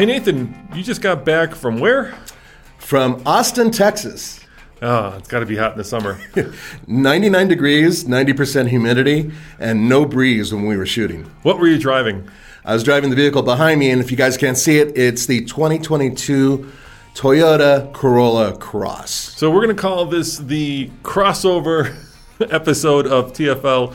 Hey Nathan, you just got back from where? From Austin, Texas. Oh, it's got to be hot in the summer. 99 degrees, 90% humidity, and no breeze when we were shooting. What were you driving? I was driving the vehicle behind me, and if you guys can't see it, it's the 2022 Toyota Corolla Cross. So we're going to call this the crossover episode of TFL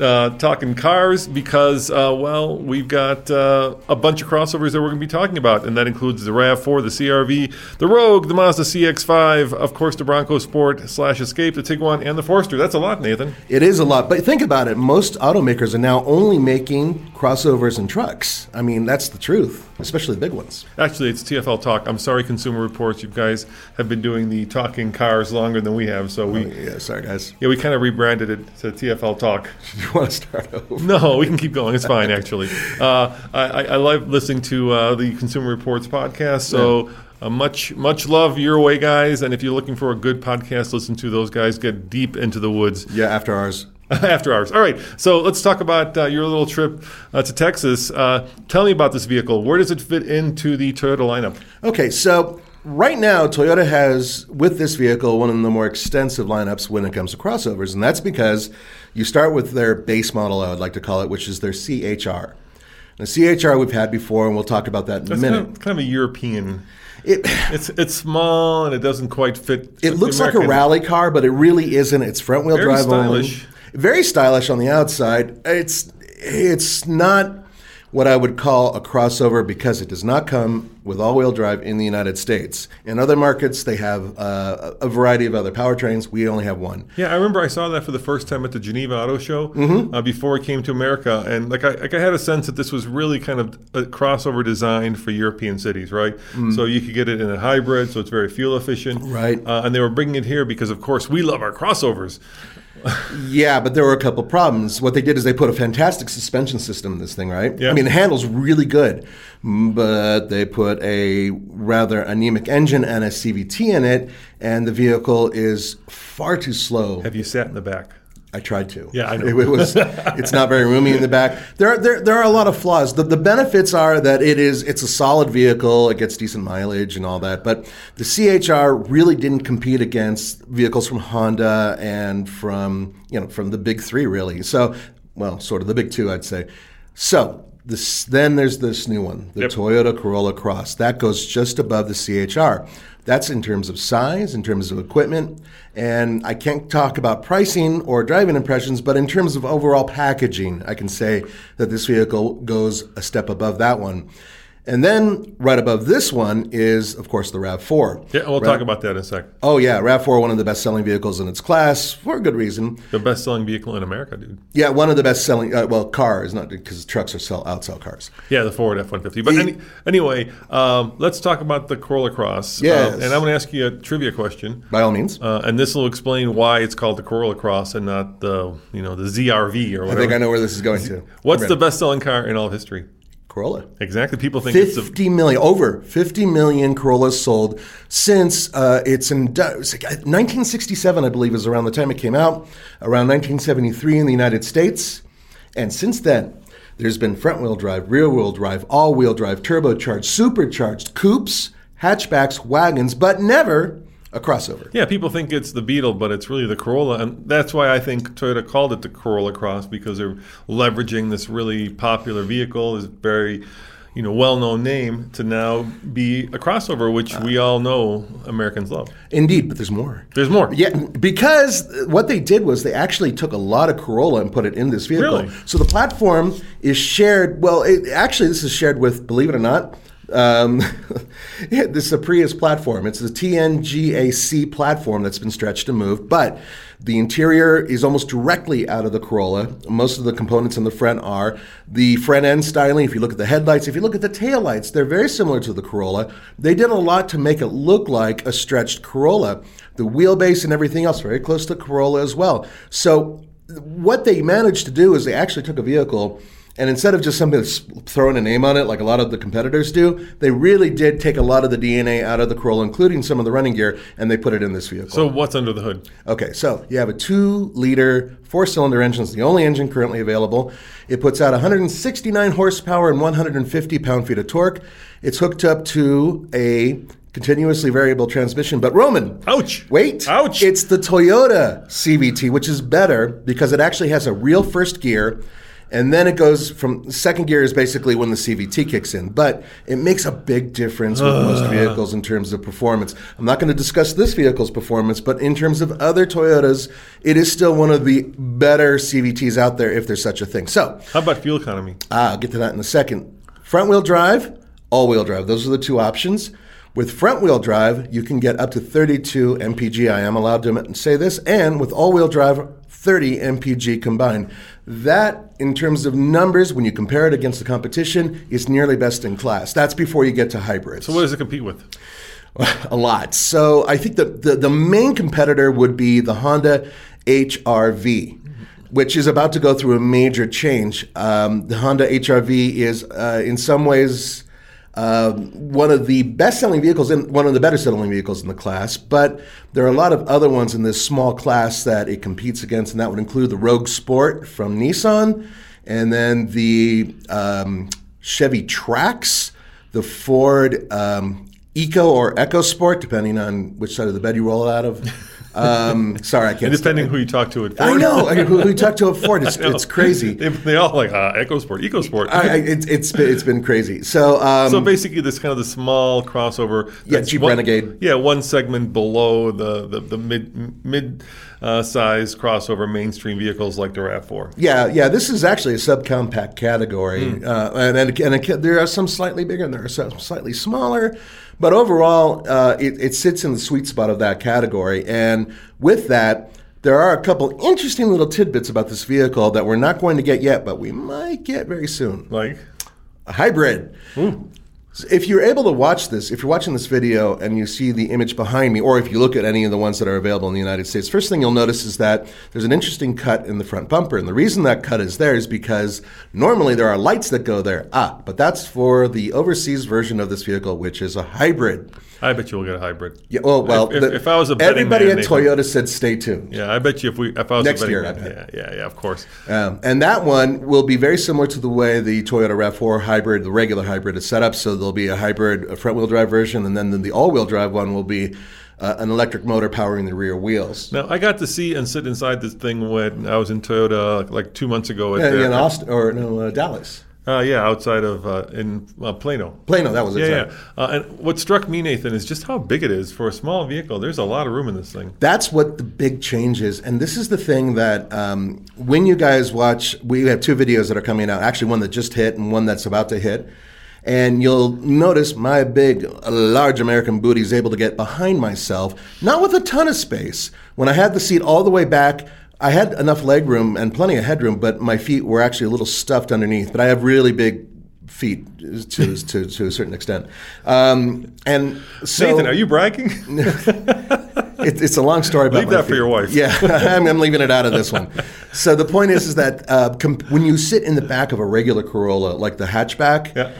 uh, talking cars because, uh, well, we've got uh, a bunch of crossovers that we're going to be talking about, and that includes the RAV4, the CRV, the Rogue, the Mazda CX5, of course, the Bronco Sport slash Escape, the Tiguan, and the Forester. That's a lot, Nathan. It is a lot, but think about it. Most automakers are now only making crossovers and trucks. I mean, that's the truth, especially the big ones. Actually, it's TFL Talk. I'm sorry, Consumer Reports. You guys have been doing the talking cars longer than we have, so we Oh, yeah, sorry, guys. yeah we kind of rebranded it to TFL Talk. You want to start over? No, we can keep going. It's fine, actually. Uh, I, I, love listening to uh, the Consumer Reports podcast. So uh, much, much love your way, guys. And if you're looking for a good podcast, listen to those guys. Get deep into the woods Yeah, after ours. after hours. All right. So let's talk about uh, your little trip uh, to Texas. Uh, tell me about this vehicle. Where does it fit into the Toyota lineup? Okay, so right now, Toyota has, with this vehicle, one of the more extensive lineups when it comes to crossovers. And that's because you start with their base model, I would like to call it, which is their CHR. The CHR we've had before, and we'll talk about that in That's a minute. kind of, kind of a European. It, It's it's small and it doesn't quite fit. it looks like a rally car, but it really isn't. It's front wheel drive stylish. only. Very stylish on the outside. It's it's not what I would call a crossover because it does not come with all-wheel drive in the United States. In other markets, they have uh, a variety of other powertrains. We only have one. Yeah, I remember I saw that for the first time at the Geneva Auto Show Mm-hmm. uh, before it came to America, and like I, like I had a sense that this was really kind of a crossover designed for European cities, right? So you could get it in a hybrid, so it's very fuel efficient, Mm. Right. Uh, and they were bringing it here because, of course, we love our crossovers. Yeah, but there were a couple problems. What they did is they put a fantastic suspension system in this thing, right? Yeah. I mean, it handles really good, mm, but they put a rather anemic engine and a CVT in it, and the vehicle is far too slow. Have you sat in the back? I tried to. Yeah, I know. It, was. It's not very roomy in the back. There, are- there, there are a lot of flaws. The, the benefits are that it is. It's a solid vehicle. It gets decent mileage and all that. But the CHR really didn't compete against vehicles from Honda and from you know from the big three really. So, well, sort of the big two, I'd say. So. This, then there's this new one, the Yep. Toyota Corolla Cross. That goes just above the CHR. That's in terms of size, in terms of equipment, and I can't talk about pricing or driving impressions, but in terms of overall packaging, I can say that this vehicle goes a step above that one. And then right above this one is, of course, the RAV4. Yeah, we'll talk about that in a sec. Oh yeah, RAV4, one of the best-selling vehicles in its class for a good reason. The best-selling vehicle in America, dude. Yeah, one of the best-selling. Uh, well, cars, not because trucks are sell outsell cars. Yeah, the Ford F-150. But any, anyway, um, let's talk about the Corolla Cross. Yes. Uh, and I'm going to ask you a trivia question. By all means. Uh, and this will explain why it's called the Corolla Cross and not the you know the ZRV or whatever. I think I know where this is going to. What's the best-selling car in all of history? Corolla? Exactly. People think it's the 50 million, over 50 million Corollas sold since uh, it's in it was like 1967, I believe, is around the time it came out, around 1973 in the United States. And since then, there's been front wheel drive, rear wheel drive, all wheel drive, turbocharged, supercharged, coupes, hatchbacks, wagons, but never a crossover. Yeah, people think it's the Beetle, but it's really the Corolla, and that's why I think Toyota called it the Corolla Cross because they're leveraging this really popular vehicle, this very you know well-known name, to now be a crossover, which we uh. all know Americans love. Indeed, but there's more. There's more. Yeah, because what they did was they actually took a lot of Corolla and put it in this vehicle. Really? So the platform is shared. Well, it, actually, this is shared with, believe it or not, um, yeah, this is a Prius platform. It's the TNGA-C platform that's been stretched and moved, but the interior is almost directly out of the Corolla. Most of the components in the front are. The front end styling, if you look at the headlights, if you look at the taillights, they're very similar to the Corolla. They did a lot to make it look like a stretched Corolla. The wheelbase and everything else, very close to Corolla as well. So, what they managed to do is they actually took a vehicle and instead of just somebody that's throwing a name on it like a lot of the competitors do, they really did take a lot of the DNA out of the Corolla, including some of the running gear, and they put it in this vehicle. So what's under the hood? Okay, so you have a two liter four cylinder engine. It's the only engine currently available. It puts out 169 horsepower and 150 pound feet of torque. It's hooked up to a continuously variable transmission. But Roman, Ouch! wait, Ouch! It's the Toyota CVT, which is better because it actually has a real first gear. And then it goes from second gear is basically when the CVT kicks in, but it makes a big difference with most vehicles in terms of performance. I'm not going to discuss this vehicle's performance, but in terms of other Toyotas, it is still one of the better CVTs out there if there's such a thing. So, How about fuel economy? ah, I'll get to that in a second. Front wheel drive, all wheel drive. Those are the two options. With front wheel drive, you can get up to 32 mpg. I am allowed to say this. And with all wheel drive, 30 mpg combined. That, in terms of numbers, when you compare it against the competition, is nearly best in class. That's before you get to hybrids So what does it compete with? a lot. So I think that the, the main competitor would be the Honda HRV, which is about to go through a major change. Um, the Honda HRV is, uh, in some ways, um, one of the best-selling vehicles and one of the better-selling vehicles in the class. But there are a lot of other ones in this small class that it competes against, and that would include the Rogue Sport from Nissan, and then the um, Chevy Trax, the Ford um, Eco or Eco Sport, depending on which side of the bed you roll out of. Um, sorry, I can't. And depending who you talk to at I Ford. know. I mean, who, who talked to a Ford? It's, it's crazy. They, they all like uh, EcoSport, EcoSport. I, I, it's, it's, been, it's been crazy. So, um, so basically, this kind of the small crossover. Yeah, Jeep one- Renegade. Yeah, one segment below the the, the mid mid uh, size crossover mainstream vehicles like the Rav Four. Yeah, yeah. This is actually a subcompact category, Hmm. uh, and and, and there are some slightly bigger, and there are some slightly smaller, but overall, uh, it, it sits in the sweet spot of that category. And with that, there are a couple interesting little tidbits about this vehicle that we're not going to get yet, but we might get very soon. Like, A hybrid. If you're able to watch this, if you're watching this video and you see the image behind me, or if you look at any of the ones that are available in the United States, first thing you'll notice is that there's an interesting cut in the front bumper. And the reason that cut is there is because normally there are lights that go there. Ah, but that's for the overseas version of this vehicle, which is a hybrid. I bet you will get a hybrid. Yeah, well, well, if, the- if I was a everybody man, at Toyota said stay tuned. Yeah, I bet you if we if I was Next year, man, yeah, yeah, yeah, of course. Um, and that one will be very similar to the way the Toyota RAV4 hybrid, the regular hybrid, is set up. So there'll be a hybrid a front-wheel drive version, and then the, the all-wheel drive one will be uh, an electric motor powering the rear wheels. Now I got to see and sit inside this thing when I was in Toyota like two months ago. At Yeah, their- in Austin or no uh, Dallas, Uh, yeah, outside of uh, in uh, Plano. Plano. That was it. Yeah, yeah. Uh, and what struck me, Nathan, is just how big it is for a small vehicle. There's a lot of room in this thing. That's what the big change is. And this is the thing that um, when you guys watch, we have two videos that are coming out, actually, one that just hit and one that's about to hit. And you'll notice my big, uh, large American booty is able to get behind myself, not with a ton of space. When I had the seat all the way back, I had enough leg room and plenty of headroom, but my feet were actually a little stuffed underneath. But I have really big feet to, to, to a certain extent. Um, and so. Nathan, are you bragging? It, it's a long story about Leave that for your wife. Yeah, I'm, I'm leaving it out of this one. So the point is, is that uh, com- when you sit in the back of a regular Corolla, like the hatchback, yeah.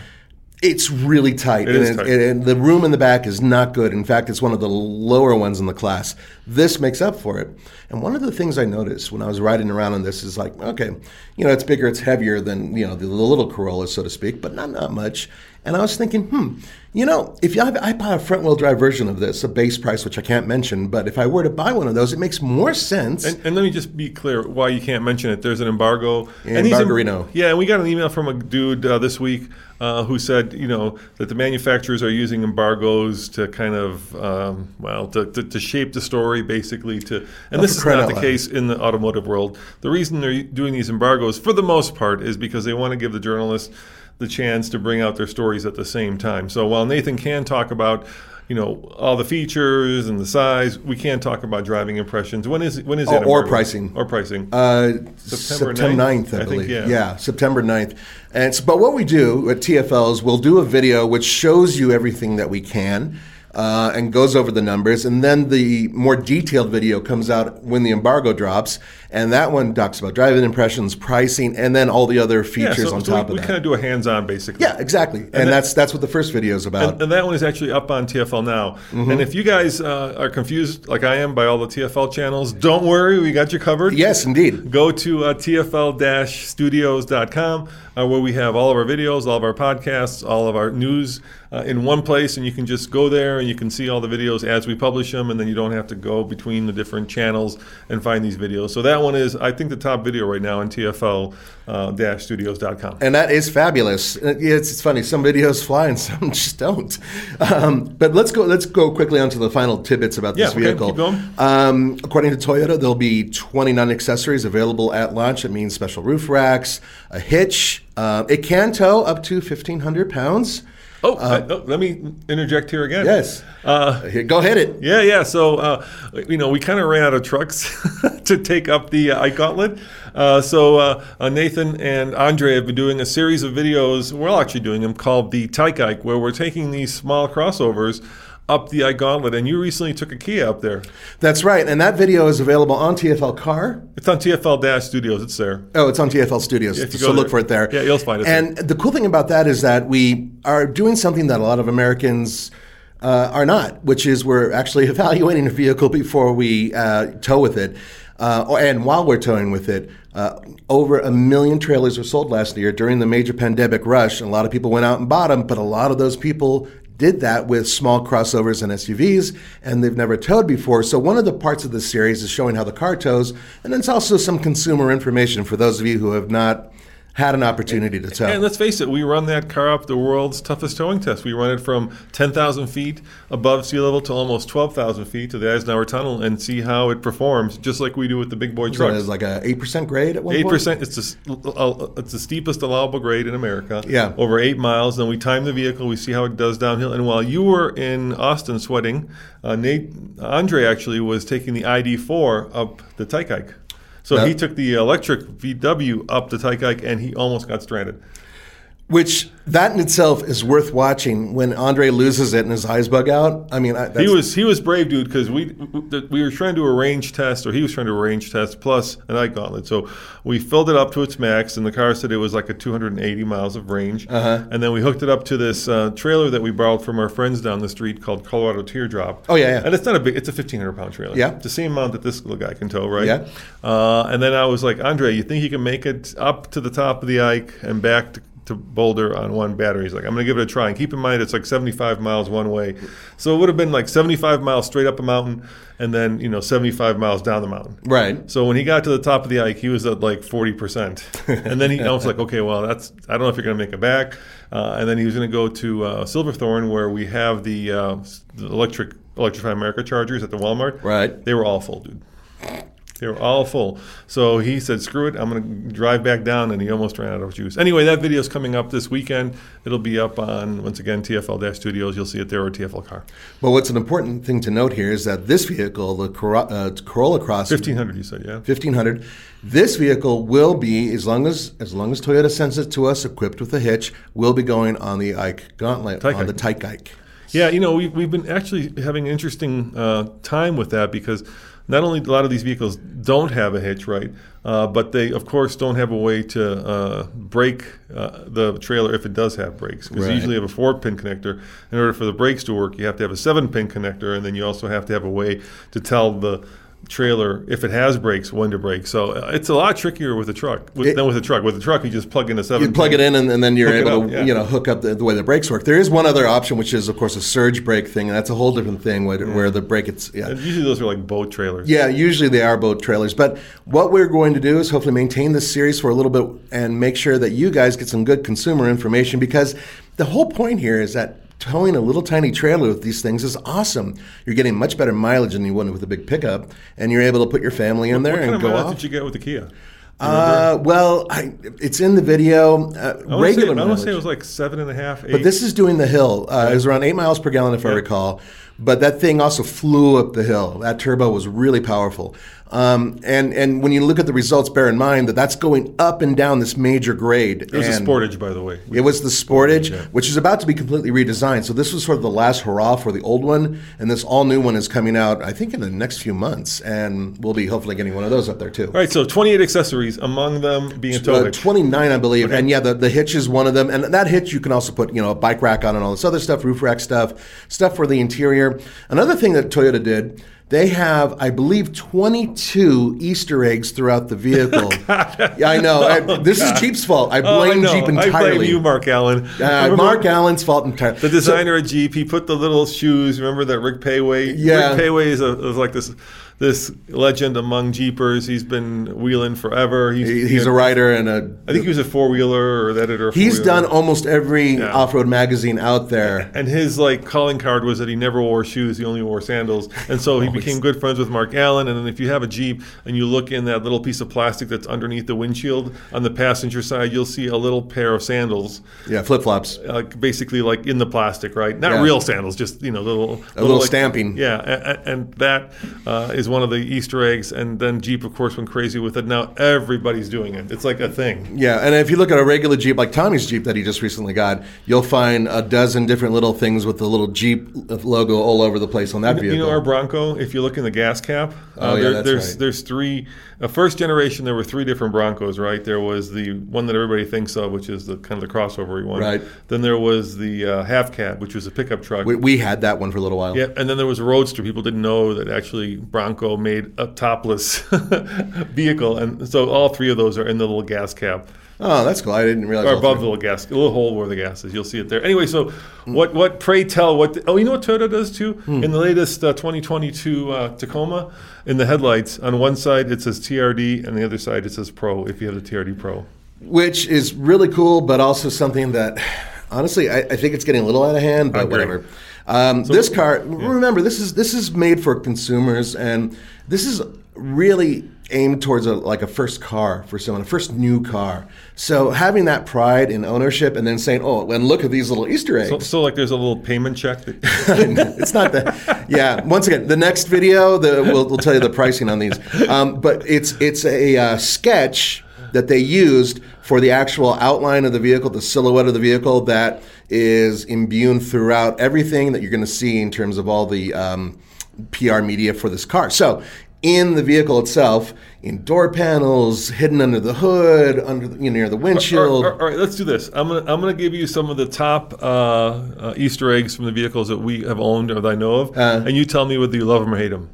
It's really tight, It and, tight. and the room in the back is not good. In fact, it's one of the lower ones in the class. This makes up for it. And one of the things I noticed when I was riding around on this is like, okay, you know, it's bigger, it's heavier than you know the, the little Corolla, so to speak, but not not much. And I was thinking, hmm, you know, if you have, I buy a front wheel drive version of this, a base price, which I can't mention, but if I were to buy one of those, it makes more sense. And, and let me just be clear why you can't mention it. There's an embargo. Yeah, and these em- yeah, and we got an email from a dude uh, this week uh, who said, you know, that the manufacturers are using embargoes to kind of, um, well, to, to, to shape the story, basically. To and Oh, this is not the case in the automotive world. The reason they're doing these embargoes, for the most part, is because they want to give the journalists the chance to bring out their stories at the same time. So while Nathan can talk about you know all the features and the size. We can't talk about driving impressions. When is when is Oh, or pricing. Or pricing. Uh, September September 9th, 9th, I, I think, believe. yeah. September 9th. And so, but what we do at TFL is we'll do a video which shows you everything that we can uh, and goes over the numbers. And then the more detailed video comes out when the embargo drops. And that one talks about driving impressions, pricing, and then all the other yeah, features so, on so top we, we of kind of do a hands-on basically. yeah, exactly. And, that- that's that's what the first video is about. And, and that one is actually up on TFL now. Mm-hmm. And if you guys uh, are confused, like I am, by all the TFL channels, don't worry, we got you covered. yes, indeed. Go to uh, tfl-studios.com uh, where we have all of our videos, all of our podcasts, all of our news uh, in one place, and you can just go there and you can see all the videos as we publish them, and then you don't have to go between the different channels and find these videos. So that one is, I think, the top video right now on tfl-studios.com. And that is fabulous. Uh, It's, it's funny. Some videos fly and some just don't. Um, but let's go. Let's go quickly on to the final tidbits about this Yeah, okay, vehicle. keep going. Um, according to Toyota, there'll be 29 accessories available at launch. It means special roof racks, a hitch. Uh, it can tow up to 1,500 pounds. Oh, uh, oh, let me interject here again. Yes. Uh, go ahead. it. Yeah, yeah. So, uh, you know, we kind of ran out of trucks to take up the uh, Ike Gauntlet. Uh, so, uh, uh, Nathan and Andre have been doing a series of videos. We're all actually doing them called the Tyke Ike, where we're taking these small crossovers up the Ike Gauntlet. And you recently took a Kia up there. That's right. And that video is available on TFL Car. It's on TFL Dash Studios. It's there. Oh, it's on TFL Studios. you so look for it there. Yeah, you'll find it And the cool thing about that is that we are doing something that a lot of Americans uh, are not, which is we're actually evaluating a vehicle before we uh, tow with it. Uh, or- and while we're towing with it, uh, over a million trailers were sold last year during the major pandemic rush. And a lot of people went out and bought them, but a lot of those people did that with small crossovers and SUVs, and they've never towed before. So one of the parts of this series is showing how the car tows, and it's also some consumer information for those of you who have not had an opportunity to tow. And let's face it, we run that car up the world's toughest towing test. We run it from 10,000 feet above sea level to almost 12,000 feet to the Eisenhower Tunnel and see how it performs, just like we do with the big boy So trucks. it's like a eight percent grade at one Eight point. percent. It's the it's the steepest allowable grade in America. Yeah. over eight miles. Then we time the vehicle. We see how it does downhill. And while you were in Austin sweating, uh, Nate Andre actually was taking the ID4 up the Tyke Hike. So Yeah. he took the electric VW up the Tyke and he almost got stranded. Which that in itself is worth watching when Andre loses it and his eyes bug out. I mean, I, that's, He was he was brave, dude, because we we were trying to do a range test, or he was trying to do a range test plus an Ike Gauntlet. So we filled it up to its max, and the car said it was like a 280 miles of range. Uh-huh. And then we hooked it up to this uh, trailer that we borrowed from our friends down the street called Colorado Teardrop. Oh, yeah, yeah. And it's not a big, it's a 1500 pound trailer. Yeah. It's the same amount that this little guy can tow, right? Yeah. Uh, and then I was like, Andre, you think you can make it up to the top of the Ike and back to to Boulder on one battery. He's like, I'm going to give it a try. And keep in mind, it's like 75 miles one way. So it would have been like 75 miles straight up a mountain and then, you know, 75 miles down the mountain. right. So when he got to the top of the Ike, he was at like 40%. and then he, I was like, okay, well, that's, I don't know if you're going to make it back. Uh, and then he was going to go to uh, Silverthorne where we have the, uh, the electric, Electrify America chargers at the Walmart. Right. They were all full, dude. They were all full. So he said, screw it, I'm going to drive back down, and he almost ran out of juice. Anyway, that video is coming up this weekend. It'll be up on, once again, TFL Studios. You'll see it there or TFL Car. But what's an important thing to note here is that this vehicle, the Cor- uh, Corolla Cross 1500 you said, yeah? 1500, this vehicle will be as long as as long as Toyota sends it to us equipped with a hitch, will be going on the Ike Gauntlet Tyke on the. Tyke Ike. Yeah, you know, we've, we've been actually having an interesting uh, time with that because not only a lot of these vehicles don't have a hitch, right, uh, but they, of course, don't have a way to uh, brake uh, the trailer if it does have brakes. Because Right. you usually have a four pin connector. In order for the brakes to work, you have to have a seven pin connector, and then you also have to have a way to tell the trailer if it has brakes when to brake. So uh, it's a lot trickier with a truck with, than with a truck. With a truck, you just plug in a seven. You plug it in, and, and then you're able up, to yeah. you know hook up the, the way the brakes work. There is one other option, which is of course a surge brake thing, and that's a whole different thing where, where the brake it's yeah. And usually those are like boat trailers. Yeah, usually they are boat trailers. But what we're going to do is hopefully maintain this series for a little bit and make sure that you guys get some good consumer information because the whole point here is that towing a little tiny trailer with these things is awesome. You're getting much better mileage than you would with a big pickup, and you're able to put your family in there What and of go off. did you get with the Kia? Uh, well, I, it's in the video. Uh, I regular say, I want to say it was like seven and a half, eight. But this is doing the hill. Uh, It was around eight miles per gallon, if I recall. But that thing also flew up the hill. That turbo was really powerful. Um, and and when you look at the results, bear in mind that that's going up and down this major grade. it was and Sportage, by the way. It was the Sportage, which is about to be completely redesigned. So this was sort of the last hurrah for the old one, and this all new one is coming out, I think, in the next few months, and we'll be hopefully getting one of those up there too. All right, so 28 accessories, among them being a Uh, 29, I believe. And yeah, the, the hitch is one of them. And that hitch, you can also put, you know, a bike rack on and all this other stuff, roof rack stuff, stuff for the interior. Another thing that Toyota did, they have, I believe, 22 Easter eggs throughout the vehicle. yeah, I know. I- this is Jeep's fault. I Oh, I blame. Jeep I entirely. blame you, Mark Allen. Uh, Mark Allen's fault entirely. The designer of Jeep, he put the little shoes. Remember that Rick Péwé? Yeah. Rick Péwé is, a, is like this this legend among Jeepers. He's been wheeling forever. He's, He- he's a writer and a. I think he was a four wheeler or editor. He's done almost every Yeah. off-road magazine out there. And his like calling card was that he never wore shoes; he only wore sandals. And so he became good friends with Mark Allen. And then if you have a Jeep and you look in that little piece of plastic that's underneath the windshield on the passenger side, you'll see a little pair of sandals, Yeah, flip-flops. uh, basically like in the plastic, right? Not Yeah. real sandals, just you know, little A little like- stamping. Yeah, and, and that uh, is one of the Easter eggs. And then Jeep, of course, went crazy with it. Now everybody's doing it. It's like a thing. Yeah, and if you look at a regular Jeep like Tommy's Jeep that he just recently got, you'll find a dozen different little things with the little Jeep logo all over the place on that vehicle. You know our Bronco. If you look in the gas cap, uh, Oh, yeah, that's there's right. there's three. Uh, first generation, there were three different Broncos, right? There was the one that everybody thinks of, which is the kind of the crossover one. Right. Then there was the uh, half cab, which was a pickup truck. we, we had that one for a little while. yeah, and then there was a Roadster. People didn't know that actually Bronco made a topless vehicle, and so all three of those are in the little gas cap Oh, that's cool. I didn't realize. or above the little gas, a little hole where the gas is. You'll see it there. Anyway, so what? What? Pray tell. What? oh, you know what Toyota does too? Hmm. In the latest uh, 2022 uh, Tacoma, in the headlights, on one side it says TRD, and the other side it says Pro. If you have the TRD Pro. which is really cool, but also something that, honestly, I, I think it's getting a little out of hand. But whatever. Um, this car, remember, this is this is made for consumers, and this is really aimed towards a like a first car for someone, a first new car. So having that pride in ownership, and then saying, "Oh, and look at these little Easter eggs." So, so like there's a little payment check. That, it's not that. Yeah. Once again, the next video, the, we'll, we'll tell you the pricing on these. Um, but it's it's a uh, sketch that they used for the actual outline of the vehicle, the silhouette of the vehicle that is imbued throughout everything that you're going to see in terms of all the um, PR media for this car. So. In the vehicle itself, in door panels, hidden under the hood, under the, you know, near the windshield. all right, all right, let's do this. I'm gonna I'm gonna give you some of the top uh, uh, Easter eggs from the vehicles that we have owned or that I know of, Uh. and you tell me whether you love them or hate them.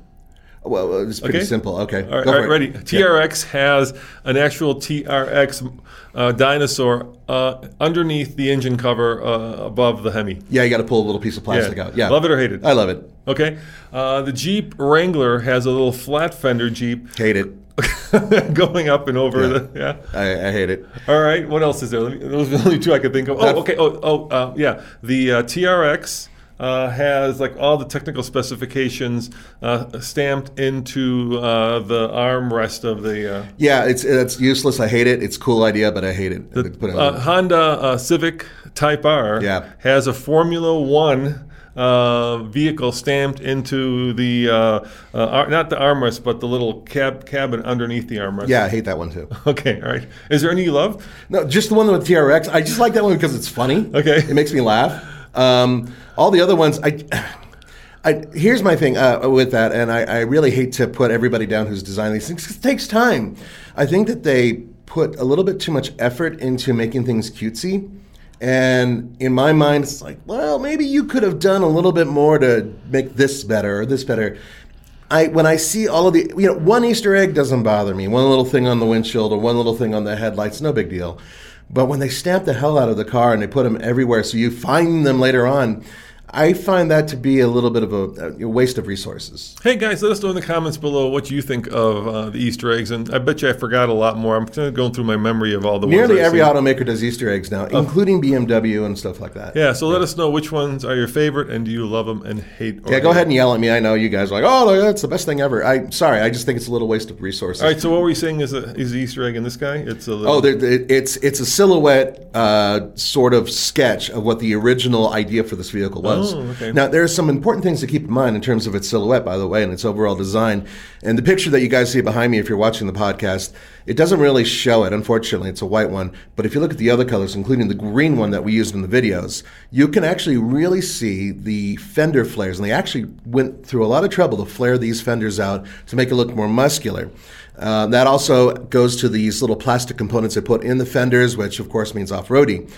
Well, it's pretty Okay. simple. Okay, All right, all right ready. Yeah. TRX has an actual TRX uh, dinosaur uh, underneath the engine cover uh, above the Hemi. Yeah, you got to pull a little piece of plastic out. Yeah, Love it or hate it? I love it. Okay. Uh, the Jeep Wrangler has a little flat fender Jeep Hate it. going up and over Yeah. the. Yeah. I, I hate it. All right. What else is there? Let me- Those are the only two I could think of. Oh, okay. Oh, oh, uh, yeah. The uh, TRX. Uh, has like all the technical specifications uh, stamped into uh, the armrest of the uh, Yeah, it's it's useless. I hate it. It's a cool idea, but I hate it. Put it Uh. Honda uh, Civic Type R Yeah. has a Formula One uh, vehicle stamped into the uh, uh, ar- not the armrest, but the little cab cabin underneath the armrest. yeah, I hate that one too. Okay. All right. Is there any you love? No, just the one with TRX. I just like that one because it's funny. Okay. it makes me laugh. Um, all the other ones, I. I, here's my thing uh, with that, and I, I really hate to put everybody down who's designing these things. It takes time. I think that they put a little bit too much effort into making things cutesy. And in my mind, it's like, well, maybe you could have done a little bit more to make this better or this better. I when I see all of the you know one Easter egg doesn't bother me. One little thing on the windshield or one little thing on the headlights, no big deal. But when they stamp the hell out of the car and they put them everywhere, so you find them later on, I find that to be a little bit of a, a waste of resources. Hey guys, let us know in the comments below what you think of uh, the Easter eggs, and I bet you I forgot a lot more. I'm kind of going through my memory of all the Nearly every seen. automaker does Easter eggs now, including BMW and stuff like that. Yeah, so let us know which ones are your favorite, and do you love them and hate? Or Yeah, go hate ahead and yell at me. I know you guys are like, oh, that's the best thing ever. I sorry, I just think it's a little waste of resources. All right, so what were you saying is, a, is the Easter egg in this guy? It's a little. Oh, there, it's it's a silhouette uh, sort of sketch of what the original idea for this vehicle was. Oh, okay. Now, there are some important things to keep in mind in terms of its silhouette, by the way, and its overall design. And the picture that you guys see behind me, if you're watching the podcast, it doesn't really show it. Unfortunately, it's a white one. But if you look at the other colors, including the green one that we used in the videos, you can actually really see the fender flares. And they actually went through a lot of trouble to flare these fenders out to make it look more muscular. Uh, that also goes to these little plastic components they put in the fenders, which of course means off-roading.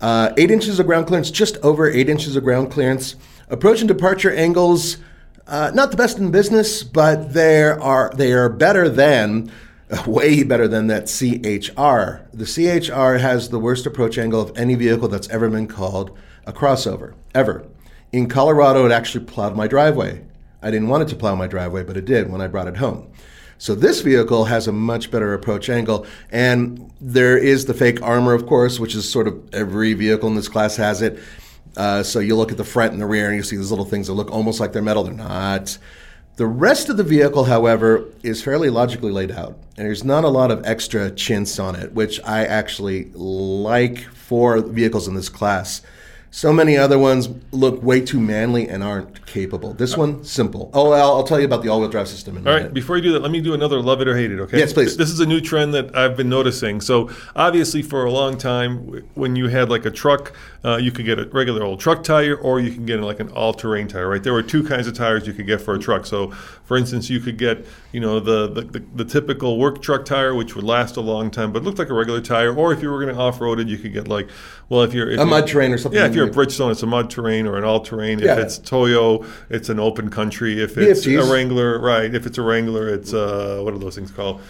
Uh, eight inches of ground clearance, just over eight inches of ground clearance. Approach and departure angles, uh, not the best in business, but they are they are better than, way better than that CHR. The CHR has the worst approach angle of any vehicle that's ever been called a crossover, ever. In Colorado, it actually plowed my driveway. I didn't want it to plow my driveway, but it did when I brought it home. So this vehicle has a much better approach angle, and there is the fake armor, of course, which is sort of every vehicle in this class has it. Uh, so you look at the front and the rear, and you see these little things that look almost like they're metal. They're not. The rest of the vehicle, however, is fairly logically laid out, and there's not a lot of extra chintz on it, which I actually like for vehicles in this class. So many other ones look way too manly and aren't capable. This one, simple. Oh, I'll, I'll tell you about the all-wheel drive system in a All minute. before you do that, let me do another love it or hate it, okay? Yes, please. This is a new trend that I've been noticing. So, obviously, for a long time, when you had like a truck, uh, you could get a regular old truck tire or you can get like an all terrain tire, right? There were two kinds of tires you could get for a truck. So, for instance, you could get, you know, the, the, the, the typical work truck tire, which would last a long time, but looked like a regular tire. Or if you were going to off road it, you could get like, well, if you're. If A mud terrain or something Yeah, if you're a Bridgestone, it's a mud terrain or an all terrain. If Yeah. it's Toyo, it's an open country. If it's BFGs. a Wrangler, right? If it's a Wrangler, it's uh, what are those things called?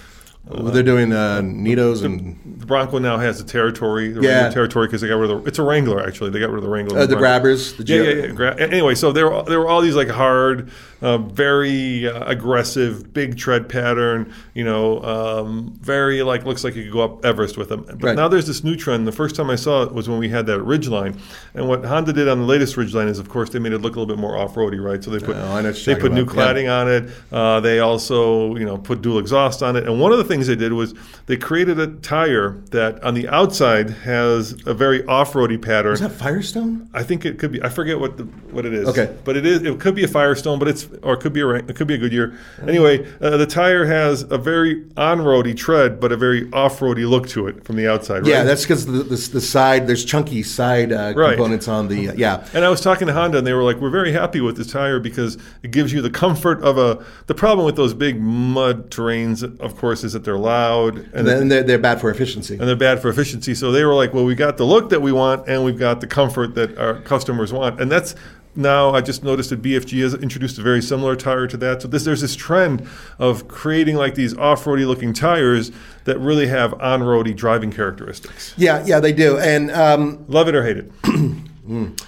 Well, they're doing uh, Nittos and The Bronco now has the territory, the Yeah. Wrangler territory, because they got rid of the. It's a Wrangler actually. They got rid of the Wrangler. uh, the Bronco. grabbers. The Yeah, yeah, yeah. Gra- anyway, so there were, there were all these like hard, uh, very uh, aggressive, big tread pattern. You know, um, very like looks like you could go up Everest with them. But Right. now there's this new trend. The first time I saw it was when we had that Ridgeline, and what Honda did on the latest Ridgeline is, of course, they made it look a little bit more off-roady, right? So they put Oh, I know what they put talking new about. Yeah. cladding on it. Uh, they also, you know, put dual exhaust on it. And one of the things they did was they created a tire that on the outside has a very off-roady pattern. Is that Firestone? I think it could be. I forget what the, what it is. Okay. but it is. It could be a Firestone, but it's or it could be a it could be a Goodyear. Anyway, uh, the tire has a very on-roady tread, but a very off-roady look to it from the outside. Right? Yeah, that's because the, the the side there's chunky side uh, Right. components on the uh, yeah. And I was talking to Honda, and they were like, "We're very happy with this tire because it gives you the comfort of a." The problem with those big mud terrains, of course, is that they're loud and, And then they're, they're bad for efficiency. and they're bad for efficiency. So they were like, "Well, we got the look that we want, and we've got the comfort that our customers want." And that's now I just noticed that BFG has introduced a very similar tire to that. So this, there's this trend of creating like these off-roady looking tires that really have on-roady driving characteristics. Yeah, yeah, they do. And um, Love it or hate it.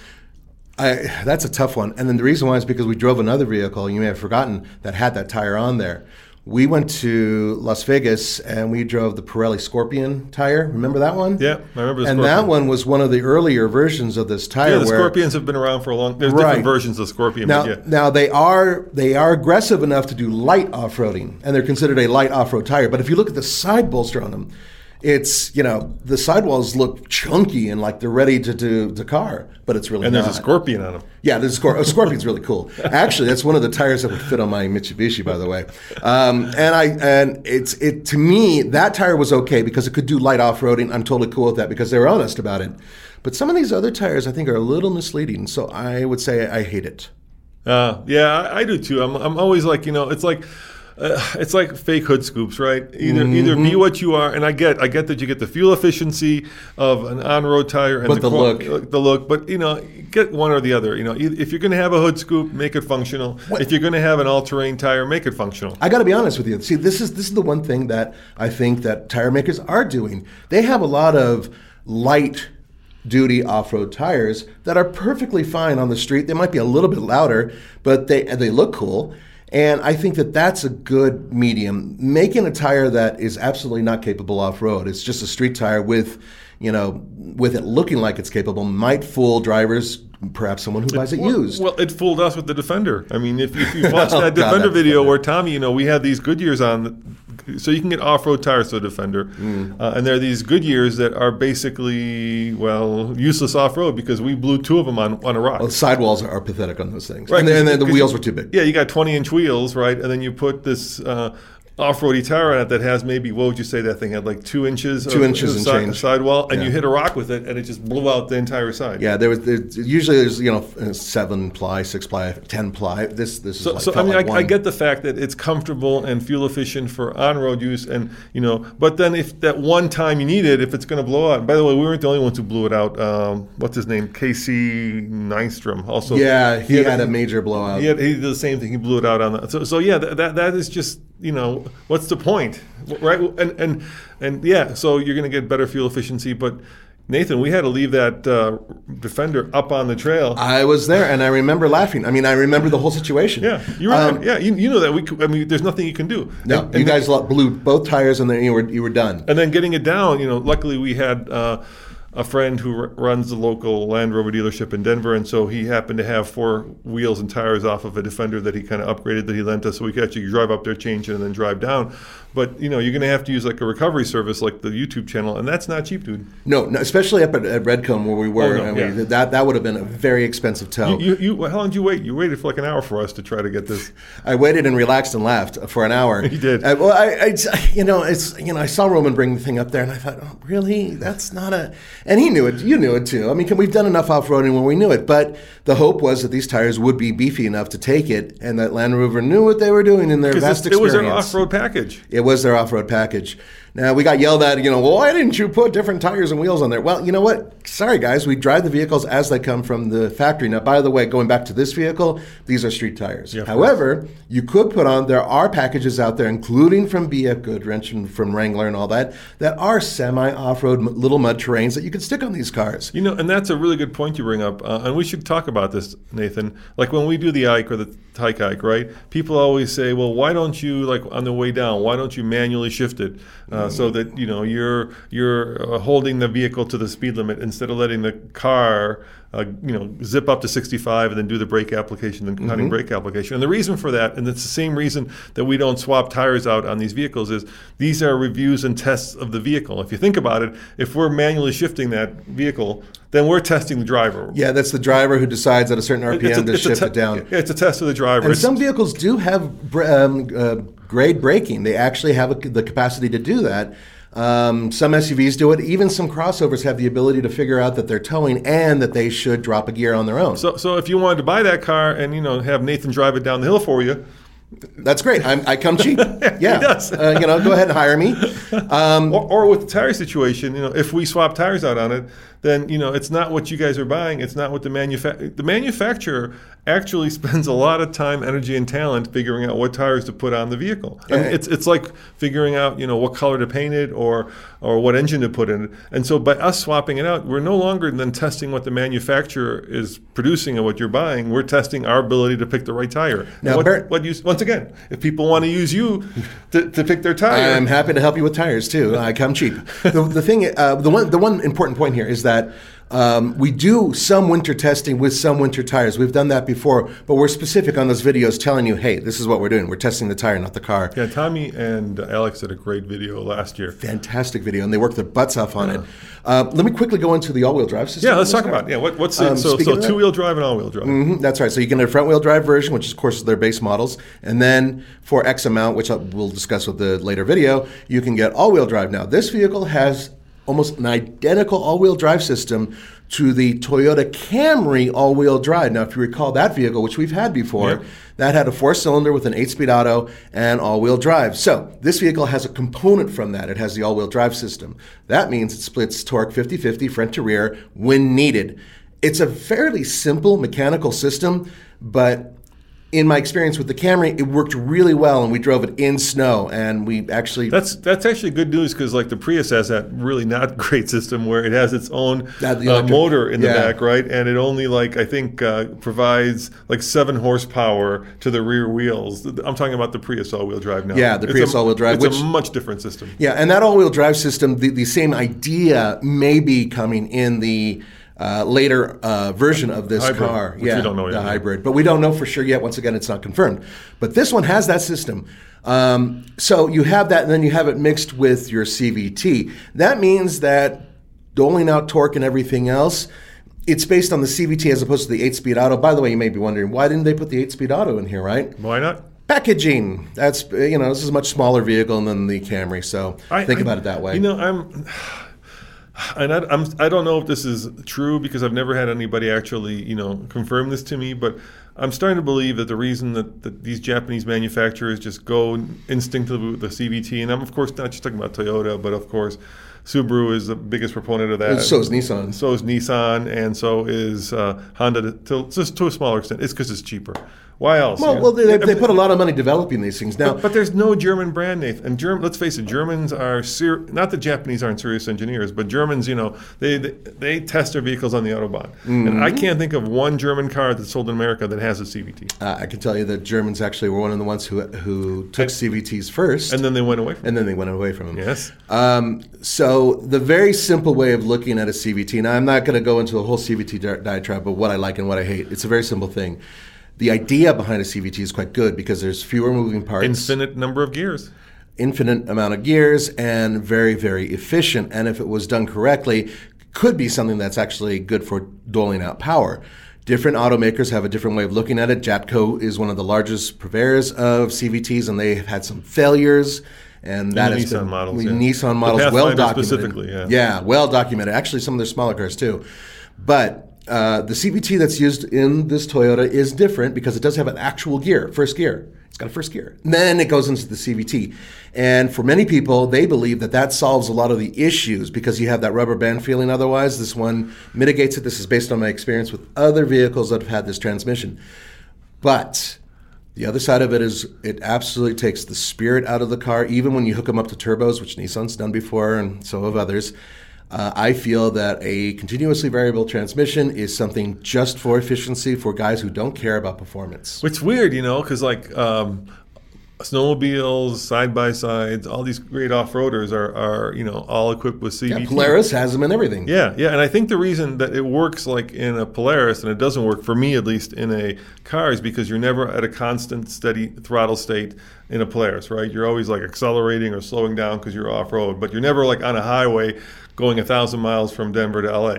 I, that's a tough one. And then the reason why is because we drove another vehicle, you may have forgotten, that had that tire on there. We went to Las Vegas and we drove the Pirelli Scorpion tire. Remember that one? Yeah, I remember the And Scorpion. that one was one of the earlier versions of this tire. Yeah, the where, Scorpions have been around for a long. There's Right. different versions of Scorpion. Now, but yeah. now they are they are aggressive enough to do light off-roading, and they're considered a light off-road tire. But if you look at the side bolster on them, it's you know the sidewalls look chunky and like they're ready to do the car, but it's really cool. and there's a Scorpion on them. Yeah, the Scor- a Scorpion's really cool. Actually, that's one of the tires that would fit on my Mitsubishi, by the way. Um, and I and it's it to me that tire was okay because it could do light off roading. I'm totally cool with that because they were honest about it. But some of these other tires I think are a little misleading, so I would say I hate it. Uh, yeah, I, I do too. I'm, I'm always like, you know, it's like uh, it's like fake hood scoops, right? Either either be what you are, and I get I get that you get the fuel efficiency of an on-road tire and But the qual- look. the look, but you know, get one or the other. You know, if you're going to have a hood scoop, make it functional. If you're going to have an all-terrain tire, make it functional. I got to be honest with you. See, this is this is the one thing that I think that tire makers are doing. They have a lot of light duty off-road tires that are perfectly fine on the street. They might be a little bit louder, but they they look cool. And I think that that's a good medium. Making a tire that is absolutely not capable off-road. It's just a street tire with, you know, with it looking like it's capable might fool drivers, perhaps someone who buys it used. Well, it fooled us with the Defender. I mean, if, if you watched Oh, that God, Defender video where Tommy, you know, we had these Goodyears on, so you can get off-road tires to the Defender, Mm. uh, and there are these Goodyears that are basically well useless off-road because we blew two of them on, on a rock. Well, the sidewalls are pathetic on those things. Right, and then, and then the wheels were too big. Yeah, you got 20 inch wheels, right? And then you put this uh, off-roady tire on it that has maybe what would you say that thing had like two inches, Two of, inches of side, sidewall, and Yeah. you hit a rock with it, and it just blew out the entire side. Yeah, there was there's, usually there's you know uh, seven ply, six ply, ten ply. This this So, is like, so I mean, like I, I get the fact that it's comfortable and fuel efficient for on-road use, and you know, but then if that one time you need it, if it's going to blow out. By the way, we weren't the only ones who blew it out. Um, what's his name? Casey Nystrom. Also, Yeah, he, had, a major blowout. He, had, he did the same thing. He blew it out on that. So, so yeah, that, that that is just you know what's the point, right? And and and yeah, so you're going to get better fuel efficiency, but Nathan, we had to leave that uh, Defender up on the trail. I was there, and I remember laughing. I mean, I remember the whole situation. yeah, you were. Um, yeah, you, you know that we. could- I mean, there's nothing you can do. no, And- you guys lo- blew both tires, and then you were you were done. And then getting it down, you know, luckily we had uh, a friend who r- runs the local Land Rover dealership in Denver, and so he happened to have four wheels and tires off of a Defender that he kind of upgraded that he lent us, so we could actually drive up there, change it, and then drive down. But you know, you're going to have to use like a recovery service like the YouTube channel, and that's not cheap, dude. No, no especially up at, at Red Cone where we were. Oh, no, I yeah. That that would have been a very expensive tow. You, you, how long did you wait? You waited for like an hour for us to try to get this. I waited and relaxed and laughed for an hour. You did. Uh, well, I, I, you know, it's you know, I saw Roman bring the thing up there, and I thought, oh, really? That's not a. And he knew it. You knew it too. I mean, we've done enough off roading when we knew it. But the hope was that these tires would be beefy enough to take it, and that Land Rover knew what they were doing in their vast Because it was experience. an off-road package. It was their off-road package. Now we got yelled at, you know, well, why didn't you put different tires and wheels on there? Well, you know what? Sorry, guys, we drive the vehicles as they come from the factory. Now, by the way, going back to this vehicle, these are street tires. Yeah, However, you could put on. There are packages out there, including from BF Goodrich and from Wrangler and all that, that are semi-off-road little mud terrains that you can stick on these cars. You know, and that's a really good point you bring up, uh, and we should talk about this, Nathan. Like when we do the Ike or the Tyke Ike, right? People always say, "Well, why don't you like on the way down? Why don't you manually shift it uh, so that you know you're you're uh, holding the vehicle to the speed limit instead of letting the car." Uh, you know, zip up to 65 and then do the brake application, then cutting brake application. And the reason for that, and it's the same reason that we don't swap tires out on these vehicles, is these are reviews and tests of the vehicle. If you think about it, if we're manually shifting that vehicle, then we're testing the driver. Yeah, that's the driver who decides at a certain RPM a- to shift te- it down. Yeah, it's a test of the driver. And It's- some vehicles do have um, uh, grade braking. They actually have a, the capacity to do that. Um, some SUVs do it. Even some crossovers have the ability to figure out that they're towing and that they should drop a gear on their own. so, so if you wanted to buy that car and you know have Nathan drive it down the hill for you, That's great. I'm, I come cheap. Yeah, does. Uh, you know, go ahead and hire me. Um, or, or with the tire situation, you know, if we swap tires out on it, then you know it's not what you guys are buying. It's not what the manufa- the manufacturer actually spends a lot of time, energy, and talent figuring out what tires to put on the vehicle. I mean, it's it's like figuring out you know what color to paint it or or what engine to put in it. And so by us swapping it out, we're no longer then testing what the manufacturer is producing and what you're buying. We're testing our ability to pick the right tire. Now, what, Bert- what you, once again, if people want to use you to, to pick their tire, I'm happy to help you with tires too. I come cheap. The, the thing, uh, the one, the one important point here is that um, we do some winter testing with some winter tires. We've done that before, but we're specific on those videos, telling you, hey, this is what we're doing. We're testing the tire, not the car. Yeah, Tommy and Alex did a great video last year. Fantastic video, and they worked their butts off on it. Uh, let me quickly go into the all-wheel drive system. Yeah, let's talk car. about it. yeah. What, what's the, Um, so so two wheel drive and all wheel drive. Mhm, That's right. So you can get a front wheel drive version, which of course is their base models, and then for X amount, which we'll discuss with the later video, you can get all wheel drive. Now, this vehicle has almost an identical all-wheel drive system to the Toyota Camry all-wheel drive. Now, if you recall that vehicle, which we've had before, Yep. that had a four-cylinder with an eight-speed auto and all-wheel drive. So this vehicle has a component from that. It has the all-wheel drive system. That means it splits torque 50-50 front to rear when needed. It's a fairly simple mechanical system, but in my experience with the Camry, it worked really well, and we drove it in snow, and we actually That's that's actually good news because like the Prius has that really not great system where it has its own uh, motor in the yeah. back, right? And it only like I think uh, provides like seven horsepower to the rear wheels. I'm talking about the Prius all-wheel drive now. Yeah, the It's Prius a- all-wheel drive, It's which- a much different system. Yeah, and that all-wheel drive system, the, the same idea may be coming in the uh, later uh, version of this Hybrid, car. which we yeah, don't know yet, the yeah. hybrid, but we don't know for sure yet. Once again, it's not confirmed. But this one has that system. Um, so you have that, and then you have it mixed with your CVT. That means that doling out torque and everything else. It's based on the CVT as opposed to the eight-speed auto. By the way, you may be wondering why didn't they put the eight-speed auto in here, right? Why not? Packaging. That's you know this is a much smaller vehicle than the Camry, so I- think I- about it that way. You know, I'm, and I, I'm, I don't know if this is true because I've never had anybody actually, you know, confirm this to me. But I'm starting to believe that the reason that, that these Japanese manufacturers just go instinctively with the CVT, and I'm of course not just talking about Toyota, but of course. Subaru is the biggest proponent of that. So is Nissan. So is Nissan, and so is uh, Honda, to, just to a smaller extent. It's because it's cheaper. Why else? Well, You know? well, they, they put a lot of money developing these things now. But there's no German brand, Nathan. And Germ- let's face it, Germans are ser- not the Japanese aren't serious engineers, but Germans, you know, they they, they test their vehicles on the autobahn. And Mm-hmm. I can't think of one German car that's sold in America that has a CVT. uh, I can tell you that Germans actually were one of the ones who who took CVTs first, And then they went away. From and then they went away from them. Yes. Um, so the very simple way of looking at a CVT. Now I'm not going to go into a whole CVT di- diatribe of what I like and what I hate. It's a very simple thing. The idea behind a CVT is quite good because there's fewer moving parts. Infinite number of gears. infinite amount of gears and very very efficient and if it was done correctly could be something that's actually good for doling out power different automakers have a different way of looking at it jatco is one of the largest purveyors of cvts and they've had some failures and that the has Nissan been, models, yeah. Nissan models well documented. specifically, yeah. yeah, well documented. Actually, some of their smaller cars too. But uh, the CVT that's used in this Toyota is different because it does have an actual gear, first gear. It's got a first gear. And then it goes into the CVT. And for many people, they believe that that solves a lot of the issues because you have that rubber band feeling otherwise. This one mitigates it. This is based on my experience with other vehicles that have had this transmission. But the other side of it is it absolutely takes the spirit out of the car, even when you hook them up to turbos, which Nissan's done before and so have others. Uh, I feel that a continuously variable transmission is something just for efficiency for guys who don't care about performance. It's weird, you know, because like um, snowmobiles, side by sides, all these great off roaders are, are, you know, all equipped with CVT. Yeah, Polaris has them and everything. Yeah, yeah, and I think the reason that it works like in a Polaris and it doesn't work for me at least in a car is because you're never at a constant steady throttle state in a Polaris, right? You're always like accelerating or slowing down because you're off road, but you're never like on a highway going a thousand miles from Denver to LA,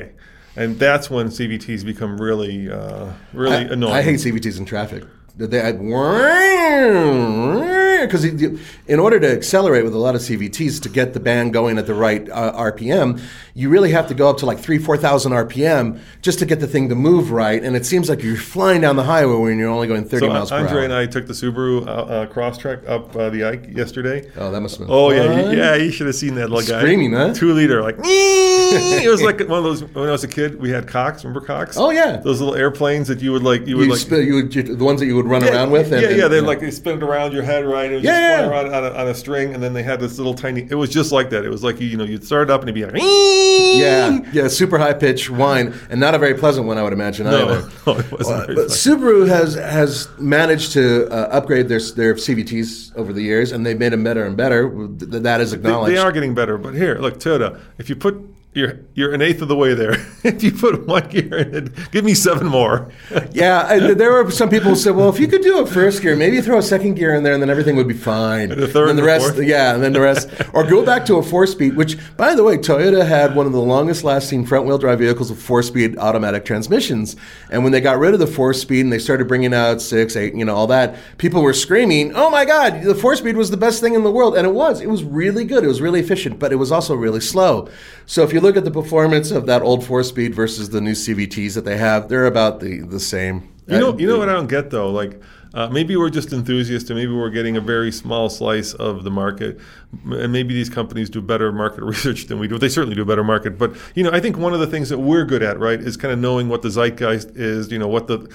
and that's when CVTs become really, uh, really I, annoying. I hate CVTs in traffic. They because in order to accelerate with a lot of CVTs to get the band going at the right uh, RPM, you really have to go up to like three, four thousand RPM just to get the thing to move right. And it seems like you're flying down the highway when you're only going thirty So miles per Andre hour. and I took the Subaru uh, uh, Crosstrek up uh, the Ike yesterday. oh, that must have been. Oh yeah, you, yeah. You should have seen that little guy Screaming, huh? Two liter, like it was like one of those. When I was a kid, we had Cox. Remember Cox? Oh, yeah. those little airplanes that you would like. You would You like. you would, the ones that you would run yeah, around with. and- yeah, yeah. and- They like they spin it around your head, right? It was Yeah, just yeah. around on a, on a string, and then they had this little tiny. It was just like that. It was like you, you know, you'd start it up and it'd be like. Yeah, yeah, super high pitch whine, and not a very pleasant one, I would imagine. No, either. no, it wasn't Uh, but. Subaru has has managed to uh, upgrade their their CVTs over the years, and they've made them better and better. Th- That is They, acknowledged. they are getting better, but here, look, Toyota. If you put you're you're an eighth of the way there. if you put one gear in it, give me seven more. Yeah, there were some people who said, "Well, if you could do a first gear, maybe throw a second gear in there, and then everything would be fine." And a third and the and rest, fourth. yeah, and then the rest, or go back to a four-speed. Which, by the way, Toyota had one of the longest-lasting front-wheel drive vehicles with four-speed automatic transmissions. And when they got rid of the four-speed and they started bringing out six, eight, you know, all that, people were screaming, "Oh my God, the four-speed was the best thing in the world!" And it was. It was really good. It was really efficient, but it was also really slow. So if you look at the performance of that old four-speed versus the new CVTs that they have, they're about the the same. You know, you know what I don't get though. Like, uh, maybe we're just enthusiasts, and maybe we're getting a very small slice of the market, and maybe these companies do better market research than we do. They certainly do better market, but you know, I think one of the things that we're good at, right, is kind of knowing what the zeitgeist is. You know, what the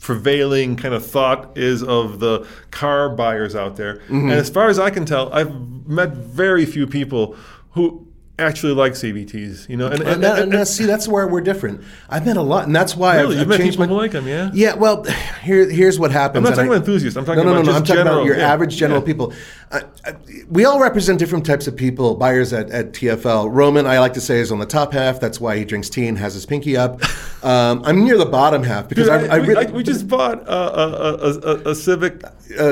prevailing kind of thought is of the car buyers out there. And as far as I can tell, I've met very few people who actually like CVTs. You know, and, uh, And, that, and that- see, that's where we're different. I've met a lot, and that's why Really? I've, I've met changed people my. like 'em, yeah? Yeah. Well, here, here's what happens. I'm not talking I- about enthusiasts. I'm talking no, no, about no, no. just I'm talking general- about your yeah, average general yeah. people. Uh, uh, we all represent different types of people. Buyers at, at TFL. Roman, I like to say, is on the top half. That's why he drinks tea and has his pinky up. Um, I'm near the bottom half because Dude, I, I we, really. We just bought a, a, a, a, Civic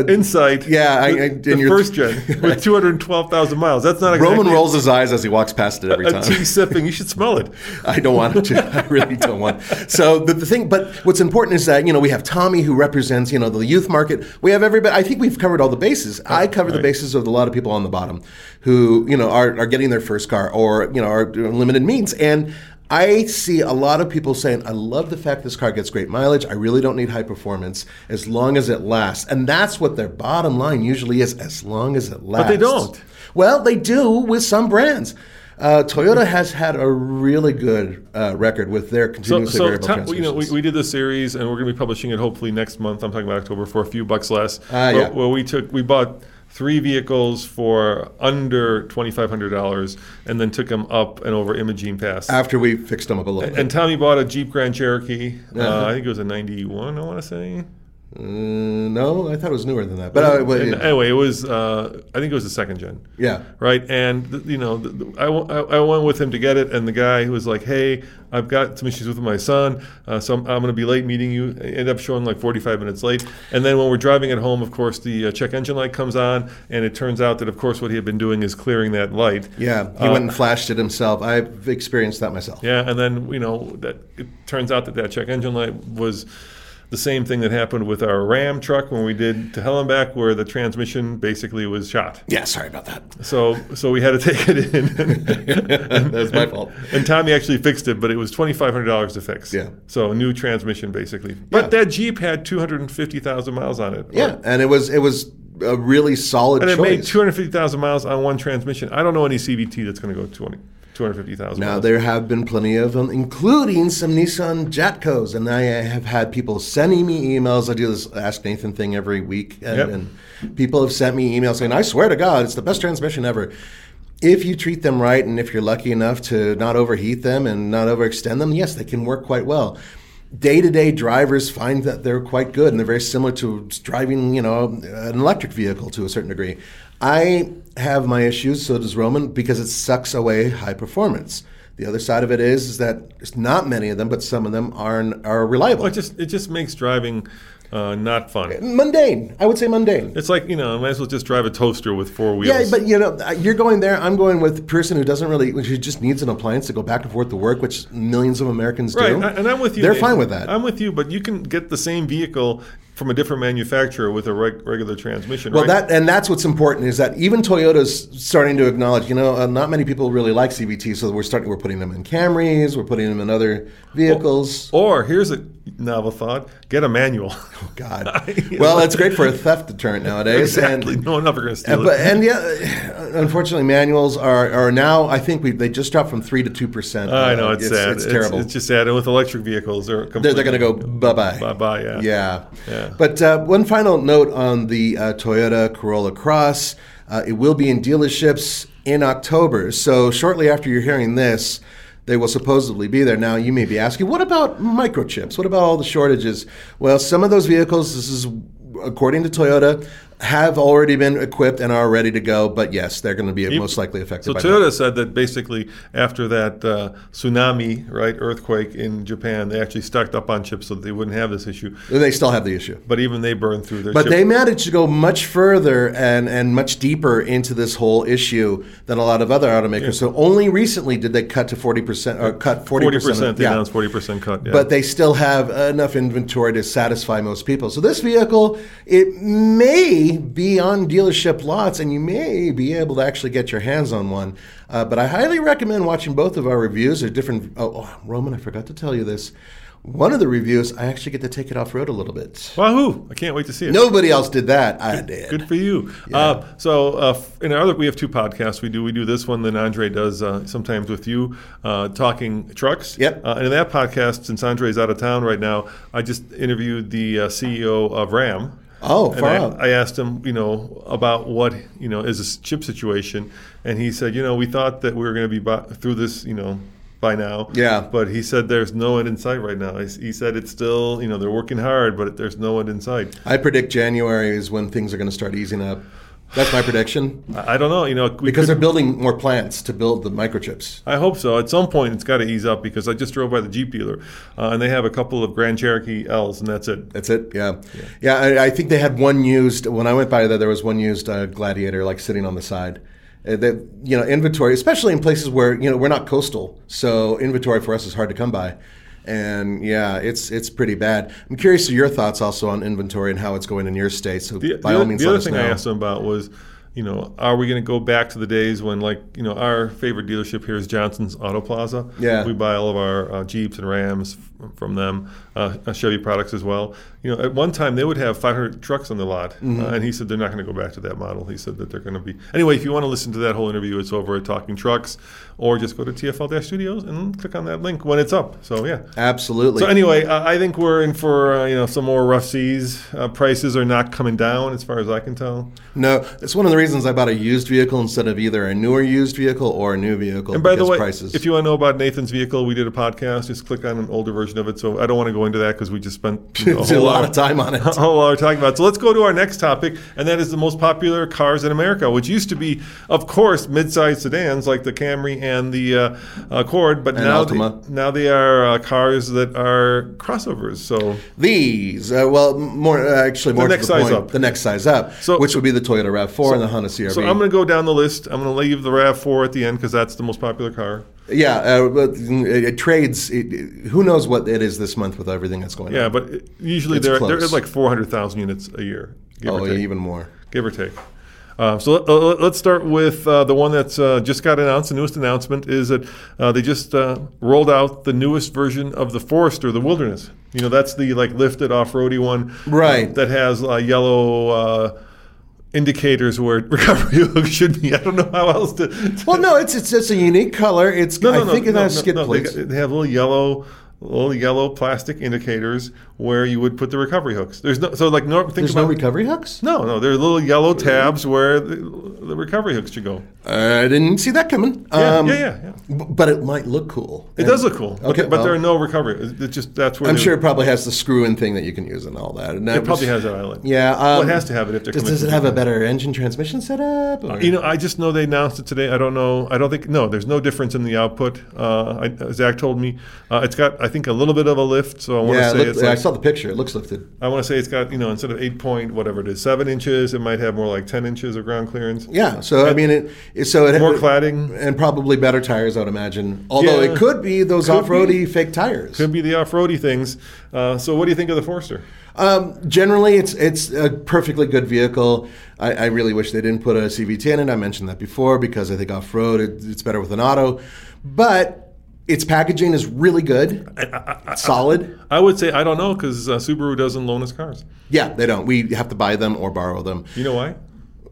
Insight. Uh, yeah, I- the, I- the and first gen with 212,000 miles. That's not exactly Roman rolls his eyes as he walks past it every a time. tea sipping. You should smell it. I don't want it to. I really don't want. So the, the thing, but what's important is that you know we have Tommy who represents you know the youth market. We have everybody. I think we've covered all the bases. I cover the bases of a lot of people on the bottom who you know are, are getting their first car or you know are limited means and. I see a lot of people saying, I love the fact this car gets great mileage. I really don't need high performance as long as it lasts. And that's what their bottom line usually is as long as it lasts. But they don't. Well, they do with some brands. Uh, Toyota has had a really good uh, record with their continuously so variable Tom- transmissions. you know, we, we did this series, and we're going to be publishing it hopefully next month. I'm talking about October for a few bucks less. Where, yeah. where we took, we bought three vehicles for under twenty five hundred dollars, and then took them up and over Imogene Pass. After we fixed them up a little bit. and Tommy bought a Jeep Grand Cherokee. Uh, Uh-huh. I think it was a '91. I want to say. Uh, no, I thought it was newer than that. But uh, well, yeah. anyway, it was. Uh, I think it was the second gen. Yeah. Right. And th- you know, th- th- I, w- I I went with him to get it, and the guy was like, "Hey, I've got some issues with my son, uh, so I'm, I'm going to be late meeting you." I ended up showing like 45 minutes late, and then when we're driving it home, of course, the uh, check engine light comes on, and it turns out that, of course, what he had been doing is clearing that light. yeah, he Uh, went and flashed it himself. I've experienced that myself. Yeah, and then you know that it turns out that that check engine light was the same thing that happened with our Ram truck when we did to hell and back, where the transmission basically was shot. Yeah, sorry about that. So so we had to take it in. That's my fault. And Tommy actually fixed it, but it was twenty five hundred dollars to fix. Yeah. So a new transmission basically. But Yeah. that Jeep had two hundred and fifty thousand miles on it. Yeah, and it was it was a really solid And it choice. made two hundred fifty thousand miles on one transmission. I don't know any CVT that's going to go 20, 250,000 Now miles. there have been plenty of them, including some Nissan Jatcos, and I have had people sending me emails. I do this Ask Nathan thing every week, and, Yep. and people have sent me emails saying, "I swear to God, it's the best transmission ever." If you treat them right, and if you're lucky enough to not overheat them and not overextend them, yes, they can work quite well. Day-to-day drivers find that they're quite good, and they're very similar to driving, you know, an electric vehicle to a certain degree. I have my issues, so does Roman, because it sucks away high performance. The other side of it is, is that it's not many of them, but some of them are are reliable. Well, it just it just makes driving uh, not fun. mundane, I would say mundane. It's like you know, I might as well just drive a toaster with four wheels. Yeah, but you know, you're going there. I'm going with the person who doesn't really, who just needs an appliance to go back and forth to work, which millions of Americans right, do. and I'm with you. They're Nathan. fine with that. I'm with you, but you can get the same vehicle from a different manufacturer with a reg- regular transmission. Well, right? that and that's what's important is that even Toyota's starting to acknowledge. You know, uh, not many people really like CVT, so we're starting. We're putting them in Camrys. We're putting them in other vehicles. Or here's a novel thought: get a manual. Oh God, well, it's great for a theft deterrent nowadays. exactly. And, no one ever going to steal and, but, and yeah, unfortunately, manuals are, are now. I think we they just dropped from three to two percent. I know it's, sad. It's, terrible. It's, just sad. And with electric vehicles, they're they're, they're going to go bye bye. bye bye. Yeah. Yeah. Yeah. But uh, one final note on the uh, Toyota Corolla Cross. Uh, it will be in dealerships in October. So shortly after you're hearing this, they will supposedly be there. Now, you may be asking, what about microchips? What about all the shortages? Well, some of those vehicles, this is according to Toyota, have already been equipped and are ready to go. But yes, they're going to be most likely affected. So Toyota that. said that basically after that uh, tsunami, right, earthquake in Japan, they actually stocked up on chips so that they wouldn't have this issue. They still have the issue. But even they burned through their. But they managed to go much further and, and much deeper into this whole issue than a lot of other automakers. So only recently did they cut to forty percent or cut forty percent. They announced forty percent cut. Yeah. But they still have enough inventory to satisfy most people. So this vehicle, it may be on dealership lots, and you may be able to actually get your hands on one. Uh, but I highly recommend watching both of our reviews. They're different. Oh, oh, Roman, I forgot to tell you this. One of the reviews, I actually get to take it off road a little bit. Wahoo! I can't wait to see it. Nobody else did that. I did. Good for you. Uh, so uh, in our other, we have two podcasts. We do we do this one, then Andre does uh, sometimes with you, uh, talking trucks. Yep. Uh, and in that podcast, since Andre's out of town right now, I just interviewed the uh, CEO of Ram. Oh, And far I, out. I asked him, you know, about what you know is this chip situation, and he said, you know, we thought that we were going to be by, through this, you know. By now, Yeah. But he said there's no end in sight right now. He he said it's still, you know, they're working hard, but there's no end in sight. I predict January is when things are going to start easing up. That's my prediction. I don't know, you know, Because could- they're building more plants to build the microchips. I hope so. At some point, it's got to ease up because I just drove by the Jeep dealer, uh, and they have a couple of Grand Cherokee L's, and that's it. That's it. Yeah, yeah. I, I think they had one used when I went by there. There was one used uh, Gladiator like sitting on the side. Uh, that you know, inventory, especially in places where you know we're not coastal, so inventory for us is hard to come by. And yeah, it's it's pretty bad. I'm curious to your thoughts also on inventory and how it's going in your state. So The, by the all means, the other thing know. I asked them about was, you know, are we going to go back to the days when, like, you know, our favorite dealership here is Johnson's Auto Plaza. Yeah. we buy all of our uh, Jeeps and Rams from them, uh, uh, Chevy products as well. You know, at one time they would have 500 trucks on the lot, Mm-hmm. uh, and he said they're not going to go back to that model. He said that they're going to be anyway. If you want to listen to that whole interview, it's over at Talking Trucks, or just go to TFL-Studios and click on that link when it's up. So yeah. Absolutely. So anyway, uh, I think we're in for uh, you know some more rough seas. Uh, prices are not coming down, as far as I can tell. no, it's one of the reasons I bought a used vehicle instead of either a newer used vehicle or a new vehicle. And by the way, prices. if you want to know about Nathan's vehicle, we did a podcast. Just click on an older version of it. So I don't want to go into that because we just spent know, It's a lot of time on it. A whole lot talking about. it. So let's go to our next topic, and that is the most popular cars in America, which used to be, of course, mid-sized sedans like the Camry and the uh, Accord, but And now they, now they are uh, cars that are crossovers. So These, uh, well, more uh, actually more next to the size point, up. the next size up, So- which would be the Toyota Rav4 and the Honda CRV. So I'm going to go down the list. I'm going to leave the Rav4 at the end because that's the most popular car. Yeah, uh, but it, it trades. It, it- who knows what it is this month with everything that's going Yeah, on? Yeah, but usually It's they're, they're close. at like 400,000 units a year, give oh, or take. even more. give or take. Uh, so let, uh, let's start with uh, the one that's uh, just got announced. The newest announcement is that uh, they just uh, rolled out the newest version of the Forester, the Wilderness. You know, that's the like lifted off-roady one, Right. uh, that has uh, yellow uh, indicators where recovery should be. I don't know how else to. to- Well, no, it's it's it's a unique color. It's no, no, I no, think it no, has no, skid no, they plates. got- They, have little yellow. Little yellow plastic indicators where you would put the recovery hooks. There's no so like no think There's no recovery hooks. no, no, there are little yellow tabs where the, the recovery hooks should go. I didn't see that coming. Yeah, Um, yeah, yeah, yeah. b- But it might look cool. It does look cool. Okay, but, but there are no recovery. It it just that's where I'm sure it probably has the screw-in thing that you can use and all that. And it probably has that island. Yeah, well, um, it has to have it if they're Does, coming does it have a better engine transmission setup? or- You know, I just know they announced it today. I don't know. I don't think no. There's no difference in the output. Uh, I, Zach told me uh, it's got I think a little bit of a lift. So I want yeah, to it say looked- it's like, saw the picture. It looks lifted. I want to say it's got you know instead of eight point whatever it is seven inches, it might have more like ten inches of ground clearance. Yeah, so I mean, it, it so it More cladding. and probably better tires, I would imagine. Although Yeah. it could be those Could off-roady fake tires. Could be the off-roady things. Uh, so what do you think of the Forester? Um, generally, it's it's a perfectly good vehicle. I, I really wish they didn't put a CVT in it. I mentioned that before because I think off-road it, it's better with an auto, but its packaging is really good, solid. I would say I don't know because uh, Subaru doesn't loan us cars. Yeah, they don't. We have to buy them or borrow them. You know why?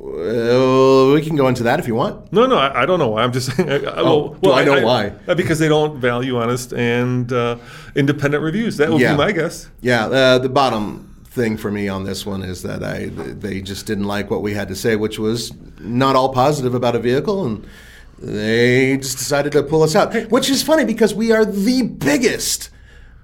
Uh, we can go into that if you want. No, no, I, I don't know why. I'm just saying. I, I- Oh, do I know why? uh, Because they don't value honest and uh, independent reviews. That would Yeah. be my guess. Yeah, uh, the bottom thing for me on this one is that I they just didn't like what we had to say, which was not all positive about a vehicle, and they just decided to pull us out. Which is funny because we are the biggest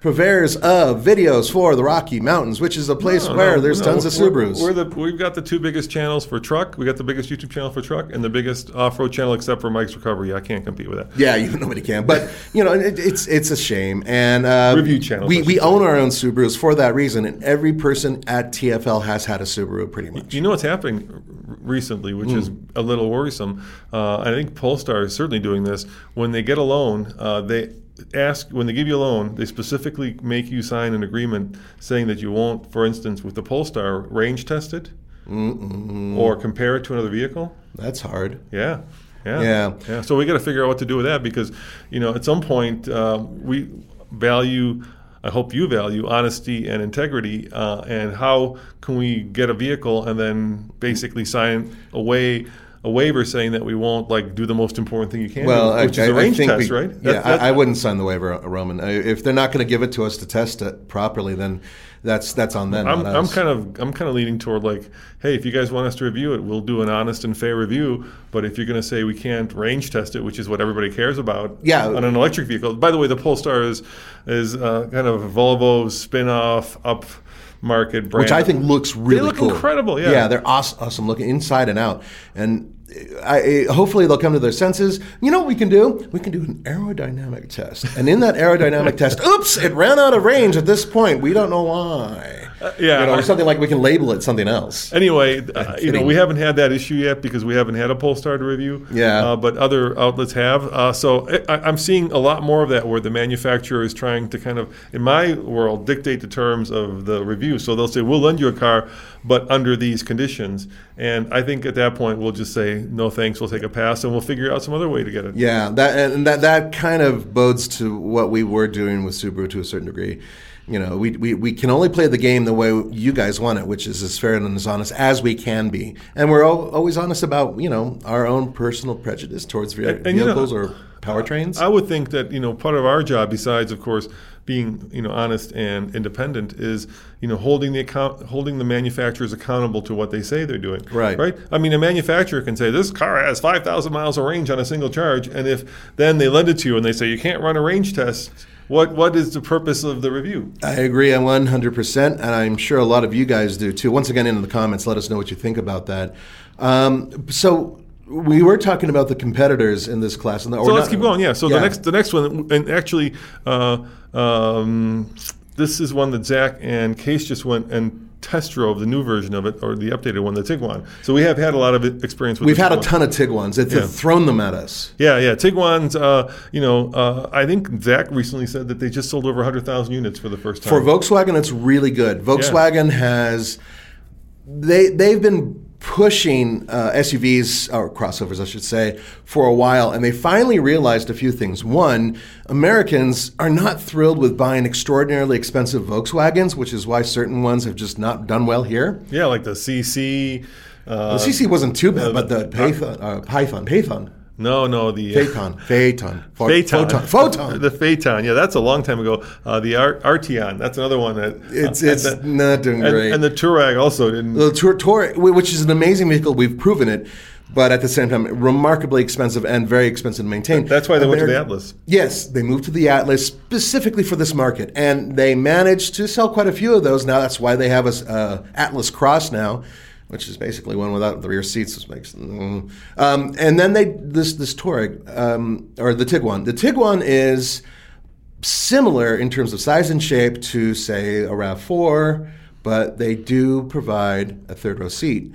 purveyors of videos for the Rocky Mountains, which is a place No, where no, there's no, tons of we're- Subarus. We're, the we've got the two biggest channels for truck. We got the biggest YouTube channel for truck and the biggest off-road channel except for Mike's Recovery. I can't compete with that. yeah, you nobody can, but you know it, it's it's a shame. And uh, Review channels, We we own our own Subarus for that reason, and every person at TFL has had a Subaru pretty much. You know what's happening recently, which is Hmm. a little worrisome. Uh, I think Polestar is certainly doing this. When they get a loan, uh, they ask when they give you a loan, they specifically make you sign an agreement saying that you won't, for instance, with the Polestar, range test it or compare it to another vehicle. That's hard. Yeah. Yeah. Yeah. Yeah. So we got to figure out what to do with that because, you know, at some point uh, we value. I hope you value honesty and integrity, uh, and how can we get a vehicle and then basically sign away a waiver saying that we won't like do the most important thing you can, Well, do, which I, is a range think test, we- right? Yeah, I, I wouldn't sign the waiver, uh, Roman. If they're not going to give it to us to test it properly, then that's that's on them. I'm, I'm kind of I'm kind of leaning toward like, hey, if you guys want us to review it, we'll do an honest and fair review. But if you're going to say we can't range test it, which is what everybody cares about, Yeah. on an electric vehicle. By the way, the Polestar is is uh, kind of Volvo spin-off up market brand, which I think looks really they look cool. incredible, yeah. yeah, they're awesome, awesome looking inside and out, and I, hopefully they'll come to their senses. You know what we can do? We can do an aerodynamic test, and in that aerodynamic test, oops, it ran out of range at this point. We don't know why. Yeah, you know, or something like we can label it something else. Anyway, uh, you know, we haven't had that issue yet because we haven't had a Polestar to review. Yeah. Uh, but other outlets have. Uh, so I, I'm seeing a lot more of that where the manufacturer is trying to kind of, in my world, dictate the terms of the review. So they'll say, we'll lend you a car, but under these conditions. And I think at that point, we'll just say, no thanks, we'll take a pass, and we'll figure out some other way to get it. Yeah, that and that that kind of bodes to what we were doing with Subaru to a certain degree. You know, we, we, we can only play the game the way you guys want it, which is as fair and as honest as we can be, and we're al- always honest about you know our own personal prejudice towards ve- And- and, you know, vehicles or powertrains. I would think that you know part of our job, besides of course being you know honest and independent, is you know holding the account, holding the manufacturers accountable to what they say they're doing. Right. Right. I mean, a manufacturer can say this car has five thousand miles of range on a single charge, and if then they lend it to you and they say you can't run a range test, what what is the purpose of the review? I agree on 100%, and I'm sure a lot of you guys do too. Once again, in the comments, let us know what you think about that. Um, so we were talking about the competitors in this class. And the, So let's keep going. Yeah. So Yeah. the next the next one, and actually, uh, um, this is one that Zach and Case just went and test drove the new version of it, or the updated one, the Tiguan. So we have had a lot of experience with. We've had a ton of Tiguan's. They've Yeah. thrown them at us. Yeah, yeah. Tiguan's, uh, you know, uh, I think Zach recently said that they just sold over 100,000 units for the first time. For Volkswagen, it's really good. Volkswagen has they they've been pushing uh, SUVs or crossovers, I should say, for a while, and they finally realized a few things. One, Americans are not thrilled with buying extraordinarily expensive Volkswagens, which is why certain ones have just not done well here. yeah, like the CC. Uh, The CC wasn't too bad, but the Python, uh, Python, Python, no, no, the Phaeton, Phaeton, Phaeton. Photon, Photon. The Phaeton. Yeah, that's a long time ago. Uh, the Ar- Arteon. That's another one that. It's uh, it's the- not doing and, great. and the Touareg also didn't. The Tour, Tour, which is an amazing vehicle, we've proven it, but at the same time, remarkably expensive and very expensive to maintain. That's why they went to the Atlas. Yes, they moved to the Atlas specifically for this market, and they managed to sell quite a few of those. Now that's why they have a uh, Atlas Cross now, which is basically one without the rear seats, which makes. Mm. Um, and then they this this Touareg um, or the Tiguan. The Tiguan is similar in terms of size and shape to, say, a RAV4, but they do provide a third row seat,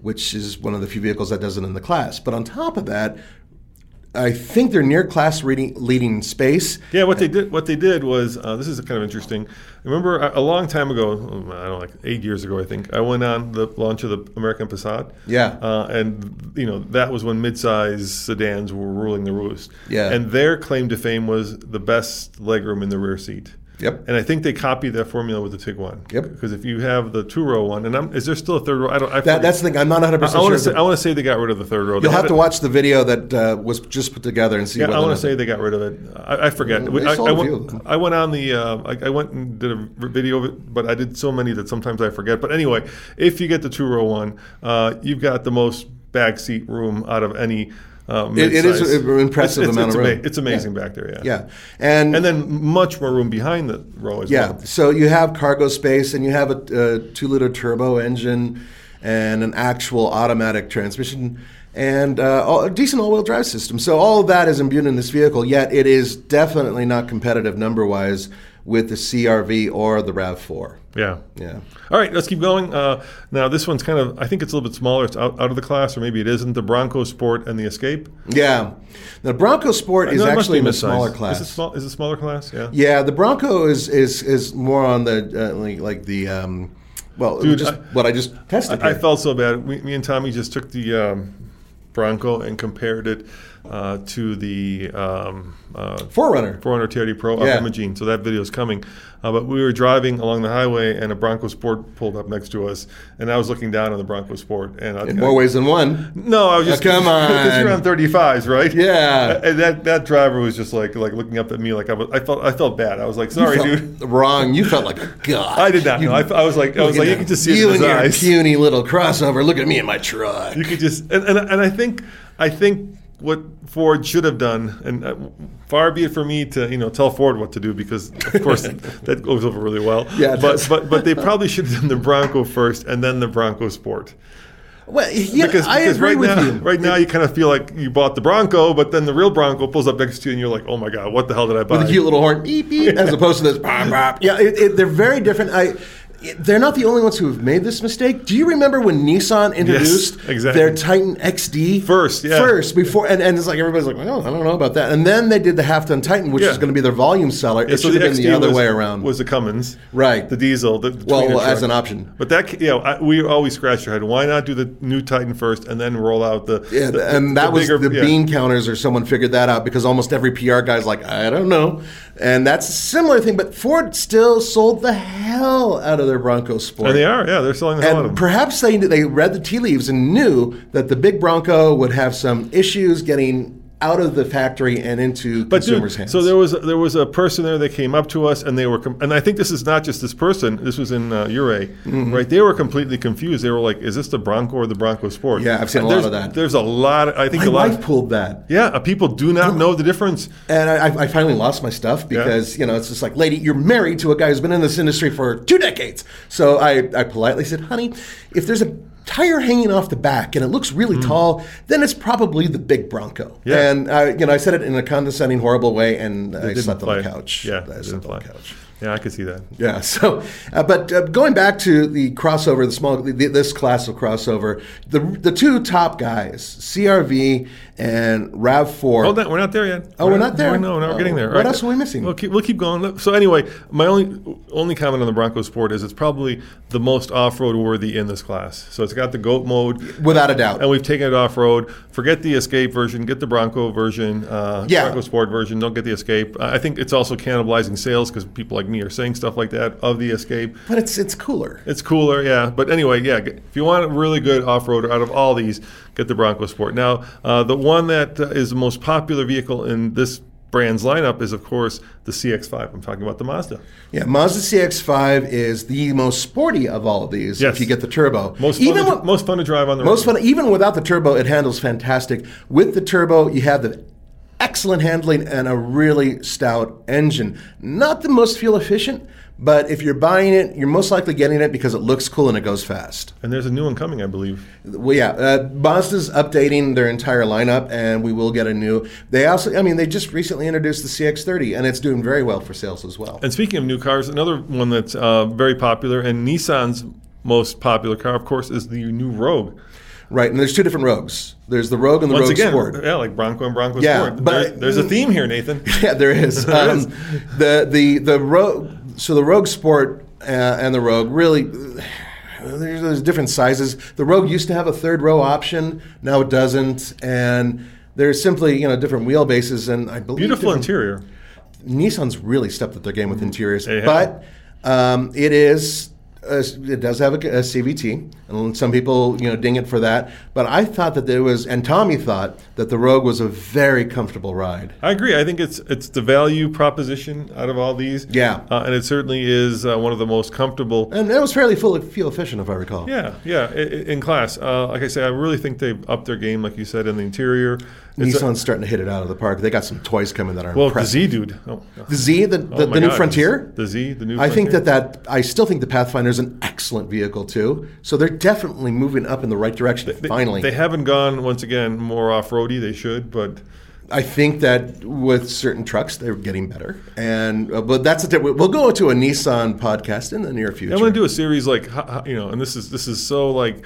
which is one of the few vehicles that does it in the class. But on top of that, I think they're near class leading, leading space. Yeah, what they did, what they did was, uh, this is kind of interesting. Remember, a, a long time ago, um, I don't know, like eight years ago, I think, I went on the launch of the American Passat. Yeah. uh, and you know that was when midsize sedans were ruling the roost. Yeah. and their claim to fame was the best legroom in the rear seat. Yep. And I think they copied that formula with the Tiguan. Yep. Because if you have the two row one, and I'm, is there still a third row? I don't. I That, that's the thing. I'm not 100 I, percent want sure. to say. I want to say they got rid of the third row. You'll have to it- watch the video that uh, was just put together and see. Yeah, I want to say they got rid of it. I, I forget. Well, We- they I, I went. I went on the. Uh, I, went and did a video of it, but I did so many that sometimes I forget. But anyway, if you get the two row one, uh, you've got the most back seat room out of any Uh, It- it is an impressive it's, it's, amount it's of ama- room. it's amazing Yeah. back there, yeah. Yeah, and And then much more room behind the row as yeah, well. so you have cargo space, and you have a, a two-liter turbo engine, and an actual automatic transmission, and uh, a decent all-wheel drive system. So all of that is imbued in this vehicle. Yet it is definitely not competitive number-wise with the CRV or the Rav4. Yeah. Yeah. All right, let's keep going. Uh, now, this one's kind of, I think it's a little bit smaller. It's out, out of the class, or maybe it isn't. The Bronco Sport and the Escape. Yeah. The Bronco Sport is No, it must actually in a smaller class. Is it, small, is it smaller class? Yeah. Yeah, the Bronco is is is more on the uh, like, like the um, well, Dude, just I- what I just tested. I, I felt so bad. We, me and Tommy just took the um, Bronco and compared it uh, to the um, uh, 4Runner. 400 TRD Pro Yeah. up Imogene. So that video is coming. Uh, but we were driving along the highway, and a Bronco Sport pulled up next to us, and I was looking down on the Bronco Sport. And I, in more ways than one. No, I was just Oh, come because you're on. on 35s, right? Yeah. And that that driver was just like like looking up at me like I was. I felt I felt bad. I was like, sorry, You dude. Wrong. You felt like a god. I did not You- know. I, I was like, I was like, you could just see it you in his and your eyes. puny little crossover. Look at me in my truck. You could just and, and and I think I think what Ford should have done, and uh, far be it for me to you know tell Ford what to do because of course that goes over really well. Yeah, but but but they probably should have done the Bronco first and then the Bronco Sport. Well, yeah, Because, I because agree right with now, you. right now you kind of feel like you bought the Bronco, but then the real Bronco pulls up next to you, and you're like, "Oh my God, what the hell did I buy?" with a cute little horn, beep beep, as opposed to this bop bop. Yeah, it, it, they're very different. I. They're not the only ones who have made this mistake. Do you remember when Nissan introduced exactly. their Titan XD First, yeah. first before, and, and it's like everybody's like, well, I don't know about that. And then they did the half ton Titan, which Yeah. is going to be their volume seller. Yeah, it should have been the other was, way around. Was the Cummins, Right. The diesel, the, the Well, as an option. But that, you know, I, we always scratch our head. Why not do the new Titan first and then roll out the? Yeah, the- and that was bigger- the bean counters, or someone figured that out because almost every PR guy's like, I don't know, and that's a similar thing. But Ford still sold the hell out of their Bronco Sport, And they are, yeah, they're selling the hell out of and them. perhaps they they read the tea leaves and knew that the big Bronco would have some issues getting out of the factory and into But consumers' dude, hands. so there was there was a person there that came up to us, and they were, com- and I think this is not just this person. This was in uh, Ouray, Mm-hmm. right? They were completely confused. They were like, "Is this the Bronco or the Bronco Sport?" Yeah, I've seen And a lot of that. There's a lot. Of, I think my a lot. wife pulled that. yeah, uh, people do not know the difference. And I, I finally lost my stuff because you know it's just like, lady, you're married to a guy who's been in this industry for two decades. So I, I politely said, honey, if there's a tire hanging off the back and it looks really tall, then it's probably the big Bronco. Yeah. And uh, you know, I said it in a condescending, horrible way, and I Didn't slept on the couch. Yeah, I it slept on the couch. Yeah, I could see that. Yeah. So, uh, but uh, going back to the crossover, the small, the, this class of crossover, the the two top guys, CRV and Rav Four. Hold on, we're not there yet. Oh, we're not there? No, no, we're Oh, getting there. what else are we missing? We'll keep, we'll keep going. So anyway, my only only comment on the Bronco Sport is it's probably the most off-road worthy in this class. So it's got the goat mode, Without a doubt. and we've taken it off-road. Forget the Escape version. Get the Bronco version. Uh, Yeah. Bronco Sport version. Don't get the Escape. I I think it's also cannibalizing sales because people like me are saying stuff like that of the Escape. But it's it's cooler. It's cooler, yeah. But anyway, yeah. If you want a really good off-roader out of all these, get the Bronco Sport. Now, uh, the one that uh, is the most popular vehicle in this brand's lineup is, of course, the CX-5. I'm talking about the Mazda. Yeah, Mazda CX-5 is the most sporty of all of these. Yes. If you get the turbo, Most fun, even to, with- most fun to drive on the road. most road. fun, even without the turbo, it handles fantastic. With the turbo, you have the excellent handling and a really stout engine. Not the most fuel efficient, but if you're buying it, you're most likely getting it because it looks cool and it goes fast. And there's a new one coming, I believe. Well, yeah, uh, Mazda's updating their entire lineup, and we will get a new. They also, I mean, they just recently introduced the CX-30, and it's doing very well for sales as well. And speaking of new cars, another one that's uh, very popular and Nissan's most popular car, of course, is the new Rogue. Right, and there's two different Rogues. There's the Rogue and the Once Rogue again, Sport. yeah, like Bronco and Bronco Yeah, Sport. but- There- there's a theme here, Nathan. Yeah, there is. There um, is. The the the Rogue. So the Rogue Sport uh, and the Rogue really. There's, there's different sizes. The Rogue used to have a third row option. Now it doesn't, and there's simply you know different wheelbases and I believe Beautiful interior. Nissan's really stepped up their game with interiors, but um, it is. Uh, it does have a, a CVT, and some people, you know, ding it for that. But I thought that there was, and Tommy thought that the Rogue was a very comfortable ride. I agree. I think it's it's the value proposition out of all these. Yeah. uh, and it certainly is uh, one of the most comfortable. And it was fairly full fuel efficient, if I recall. Yeah, yeah, i- i- in class. Uh, like I say, I really think they've upped their game, like you said, in the interior, It's a- Nissan's starting to hit it out of the park. They got some toys coming that are well, the. Z dude. Oh, The Z, the, the, oh the new God, Frontier. The Z, the new. I think that that I still think the Pathfinder is an excellent vehicle too. So they're definitely moving up in the right direction. They- finally, they haven't gone once again more off roady. They should, but I think that with certain trucks they're getting better. And uh, but that's a. We'll go to a Nissan podcast in the near future. I want to do a series like you know, and this is this is so like,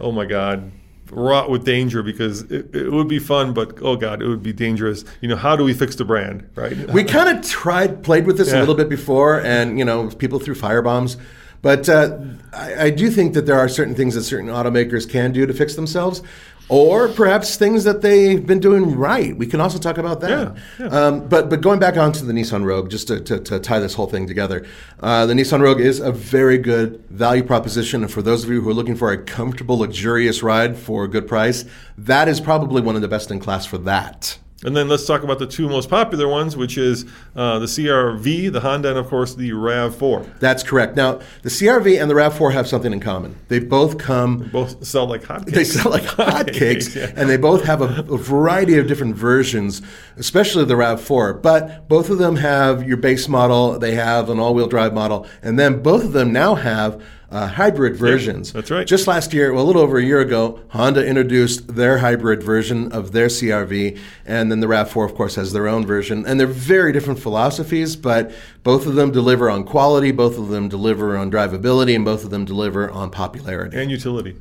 oh my god, wrought with danger because it, it would be fun, but oh god, it would be dangerous. You know, how do we fix the brand, right? We kind of tried, played with this a little bit before, and you know, people threw firebombs. But uh, I, I do think that there are certain things that certain automakers can do to fix themselves, or perhaps things that they've been doing right. We can also talk about that. Yeah, yeah. Um, but but going back onto the Nissan Rogue, just to, to, to tie this whole thing together, uh, the Nissan Rogue is a very good value proposition. And for those of you who are looking for a comfortable, luxurious ride for a good price, that is probably one of the best in class for that. And then let's talk about the two most popular ones, which is uh, the CRV, the Honda, and of course the Rav4. That's correct. Now, the CRV and the RAV4 have something in common. They both come, Both sell like hotcakes. they sell like hotcakes, Yeah. and they both have a, a variety of different versions, especially the RAV4. But both of them have your base model, they have an all wheel drive model, and then both of them now have uh, hybrid versions. that's right. Just last year, well, a little over a year ago, Honda introduced their hybrid version of their CRV, and then the RAV4, of course, has their own version. And they're very different philosophies, but both of them deliver on quality, both of them deliver on drivability, and both of them deliver on popularity. and utility.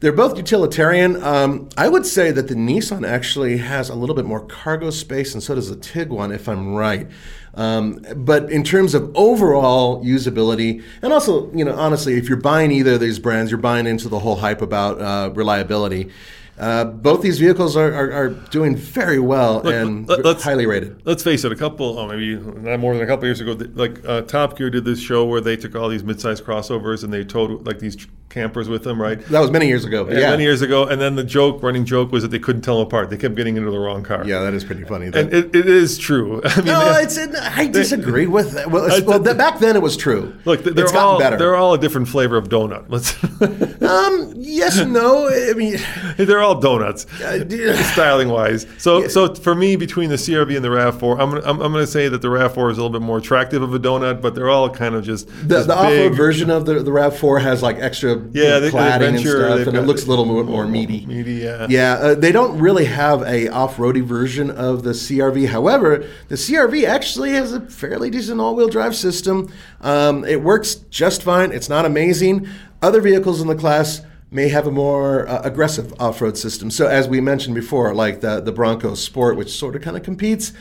They're both utilitarian. Um, I would say that the Nissan actually has a little bit more cargo space, and so does the Tiguan, if I'm right. Um, but in terms of overall usability, and also, you know, honestly, if you're buying either of these brands, you're buying into the whole hype about uh, reliability. Uh, both these vehicles are, are, are doing very well and let- let's- highly rated. Let's face it, a couple, oh, maybe not more than a couple years ago, like uh, Top Gear did this show where they took all these mid-sized crossovers and they towed like these campers with them, right? That was many years ago. But Yeah, yeah, many years ago, and then the joke, running joke, was that they couldn't tell them apart. They kept getting into the wrong car. yeah, that is pretty funny. and it, it is true. I mean, no, it's I disagree with that. Well, it's- I- well, that- back then it was true. look, they're it's all better. they're all a different flavor of donut. Let's, Um, yes, no. I mean, they're all donuts, uh, styling wise. So, so for me, between the CRV and the Rav4, I'm gonna, I'm, I'm going to say that the Rav4 is a little bit more attractive of a donut, but they're all kind of just the, the off-road version of the the Rav Four has like extra you Yeah, know, got cladding and stuff, and it looks a little more, more meaty. Meaty, yeah. Yeah, uh, they don't really have a off-roady version of the CRV. However, the CRV actually has a fairly decent all-wheel drive system. Um, it works just fine. It's not amazing. Other vehicles in the class may have a more uh, aggressive off-road system. So, as we mentioned before, like the the Bronco Sport, which sort of kind of competes,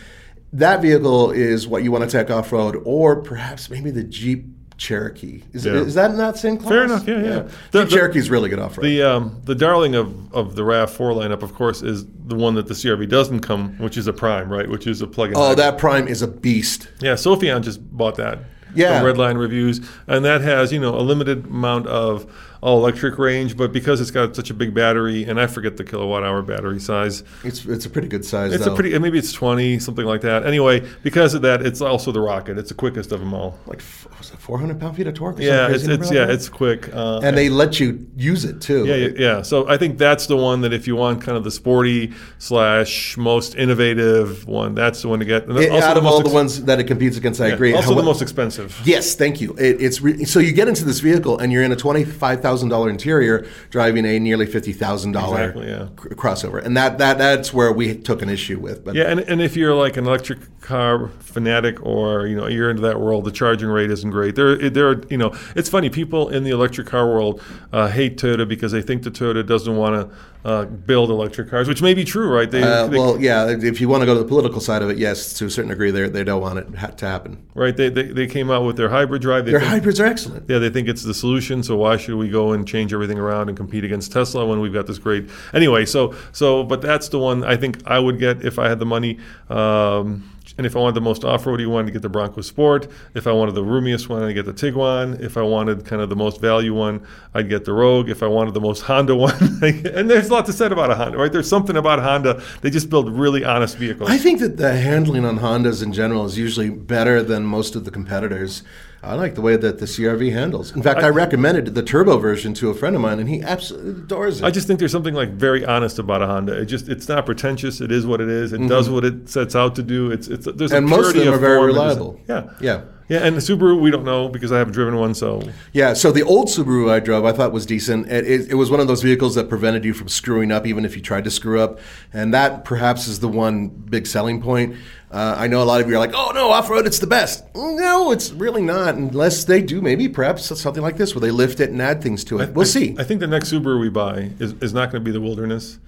that vehicle is what you want to take off-road, or perhaps maybe the Jeep. Cherokee is, Yeah. is that in that same class? Fair enough, yeah, yeah. Jeep The- the- Cherokee's really good off-road. The um, the darling of, of the Rav4 lineup, of course, is the one that the CRV doesn't come, which is a Prime, right? Which is a plug-in. oh, hybrid. that Prime is a beast. Yeah, Sofyan just bought that. Yeah. From Redline Reviews, and that has you know a limited amount of all electric range, but because it's got such a big battery, and I forget the kilowatt hour battery size. It's it's a pretty good size. It's though. a pretty maybe it's twenty something like that. Anyway, because of that, it's also the Rocket. It's the quickest of them all. like was it 400 pound feet of torque? Yeah, it's it's yeah it's quick. Uh, and they let you use it too. Yeah, yeah, yeah. So I think that's the one that if you want kind of the sporty slash most innovative one, that's the one to get. And It- out of most all the ones that it competes against, I yeah, agree. Also the most expensive. Yes, thank you. It, it's re- so you get into this vehicle and you're in a twenty-five thousand dollar interior, driving a nearly fifty thousand Exactly, yeah. dollar crossover, and that that that's where we took an issue with. But Yeah, and, and if you're like an electric car fanatic or you know you're into that world, the charging rate isn't great. There, there are you know it's funny. People in the electric car world uh, hate Toyota because they think that Toyota doesn't want to uh, build electric cars, which may be true, right? They, uh, they- well, yeah, if you want to go to the political side of it, yes, to a certain degree, they they don't want it ha- to happen. right. They, they they came out with their hybrid drive. They Their think- hybrids are excellent. Yeah, they think it's the solution. So why should we go and change everything around and compete against Tesla when we've got this great? Anyway, so so but that's the one I think I would get if I had the money. Um, and if I wanted the most off-roady one, to get the Bronco Sport. If I wanted the roomiest one, I'd get the Tiguan. If I wanted kind of the most value one, I'd get the Rogue. If I wanted the most Honda one, and there's a lot to said about a Honda, right? There's something about Honda. They just build really honest vehicles. I think that the handling on Hondas in general is usually better than most of the competitors. I like the way that the CRV handles. In fact, I, I, recommended the turbo version to a friend of mine, and he absolutely adores it. I just think there's something like very honest about a Honda. It just it's not pretentious. It is what it is. It mm-hmm. does what it sets out to do. It's it's there's and a most of them of are very reliable. Yeah, yeah. Yeah, and the Subaru we don't know because I haven't driven one. So yeah, so the old Subaru I drove I thought was decent. It, it, it, was one of those vehicles that prevented you from screwing up, even if you tried to screw up, and that perhaps is the one big selling point. Uh, I know a lot of you are like, "Oh no, off road, it's the best." No, it's really not, unless they do maybe perhaps something like this where they lift it and add things to it. We'll I, see. I think the next Subaru we buy is, is not going to be the Wilderness.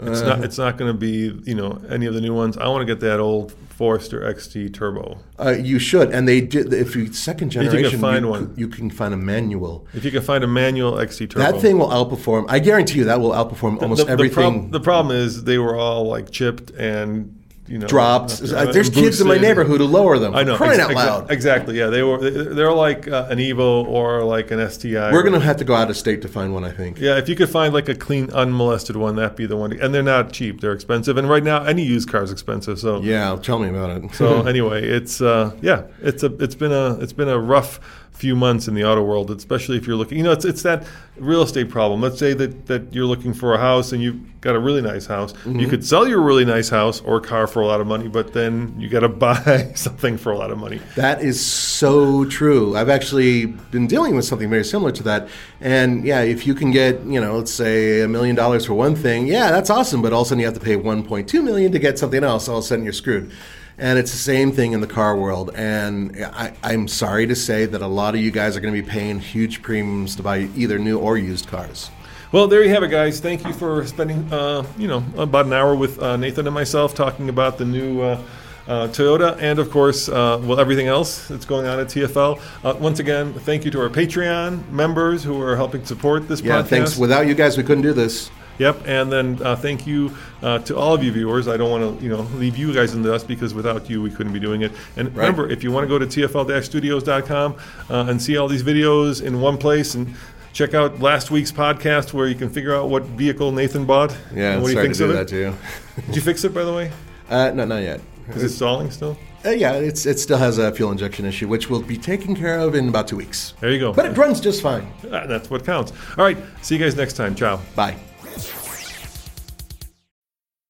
It's uh, not. It's not going to be you know any of the new ones. I want to get that old Forester XT Turbo. Uh, you should, and they did. If you second generation, if you can find you, one, you can find a manual. If you can find a manual XT Turbo, that thing will outperform. I guarantee you that will outperform almost the, everything. The, prob- the problem is they were all like chipped and you know, dropped. There's kids in my neighborhood who lower them. I know, crying ex- out loud. Exactly. Yeah, they were. They're like uh, an Evo or like an STI. We're gonna have to go out of state to find one. I think. Yeah, if you could find like a clean, unmolested one, that'd be the one. And they're not cheap. They're expensive. And right now, any used car is expensive. So yeah, tell me about it. so anyway, it's uh, yeah, it's a it's been a it's been a rough few months in the auto world, especially if you're looking. You know, it's it's that real estate problem. Let's say that that you're looking for a house and you've got a really nice house. Mm-hmm. You could sell your really nice house or car for a lot of money, but then you got to buy something for a lot of money. That is so true. I've actually been dealing with something very similar to that. And yeah, if you can get, you know, let's say a million dollars for one thing, yeah, that's awesome. But all of a sudden you have to pay 1.2 million to get something else. All of a sudden you're screwed. And it's the same thing in the car world. And I, am sorry to say that a lot of you guys are going to be paying huge premiums to buy either new or used cars. Well, there you have it, guys. Thank you for spending, uh, you know, about an hour with uh, Nathan and myself talking about the new. Uh, uh, Toyota, and of course, uh, well, everything else that's going on at TFL. Uh, once again, thank you to our Patreon members who are helping support this yeah, podcast. thanks. Without you guys, we couldn't do this. Yep, and then uh, thank you uh, to all of you viewers. I don't want to, you know, leave you guys in the dust because without you, we couldn't be doing it. And right. remember, if you want to go to tfl-studios.com uh, and see all these videos in one place and check out last week's podcast where you can figure out what vehicle Nathan bought. Yeah, and what he thinks of it. That too. Did you fix it, by the way? Uh, no, not yet. Is it stalling still? Uh, yeah, it's it still has a fuel injection issue, which will be taken care of in about two weeks. There you go. But it runs just fine. Uh, that's what counts. All right, see you guys next time. Ciao. Bye.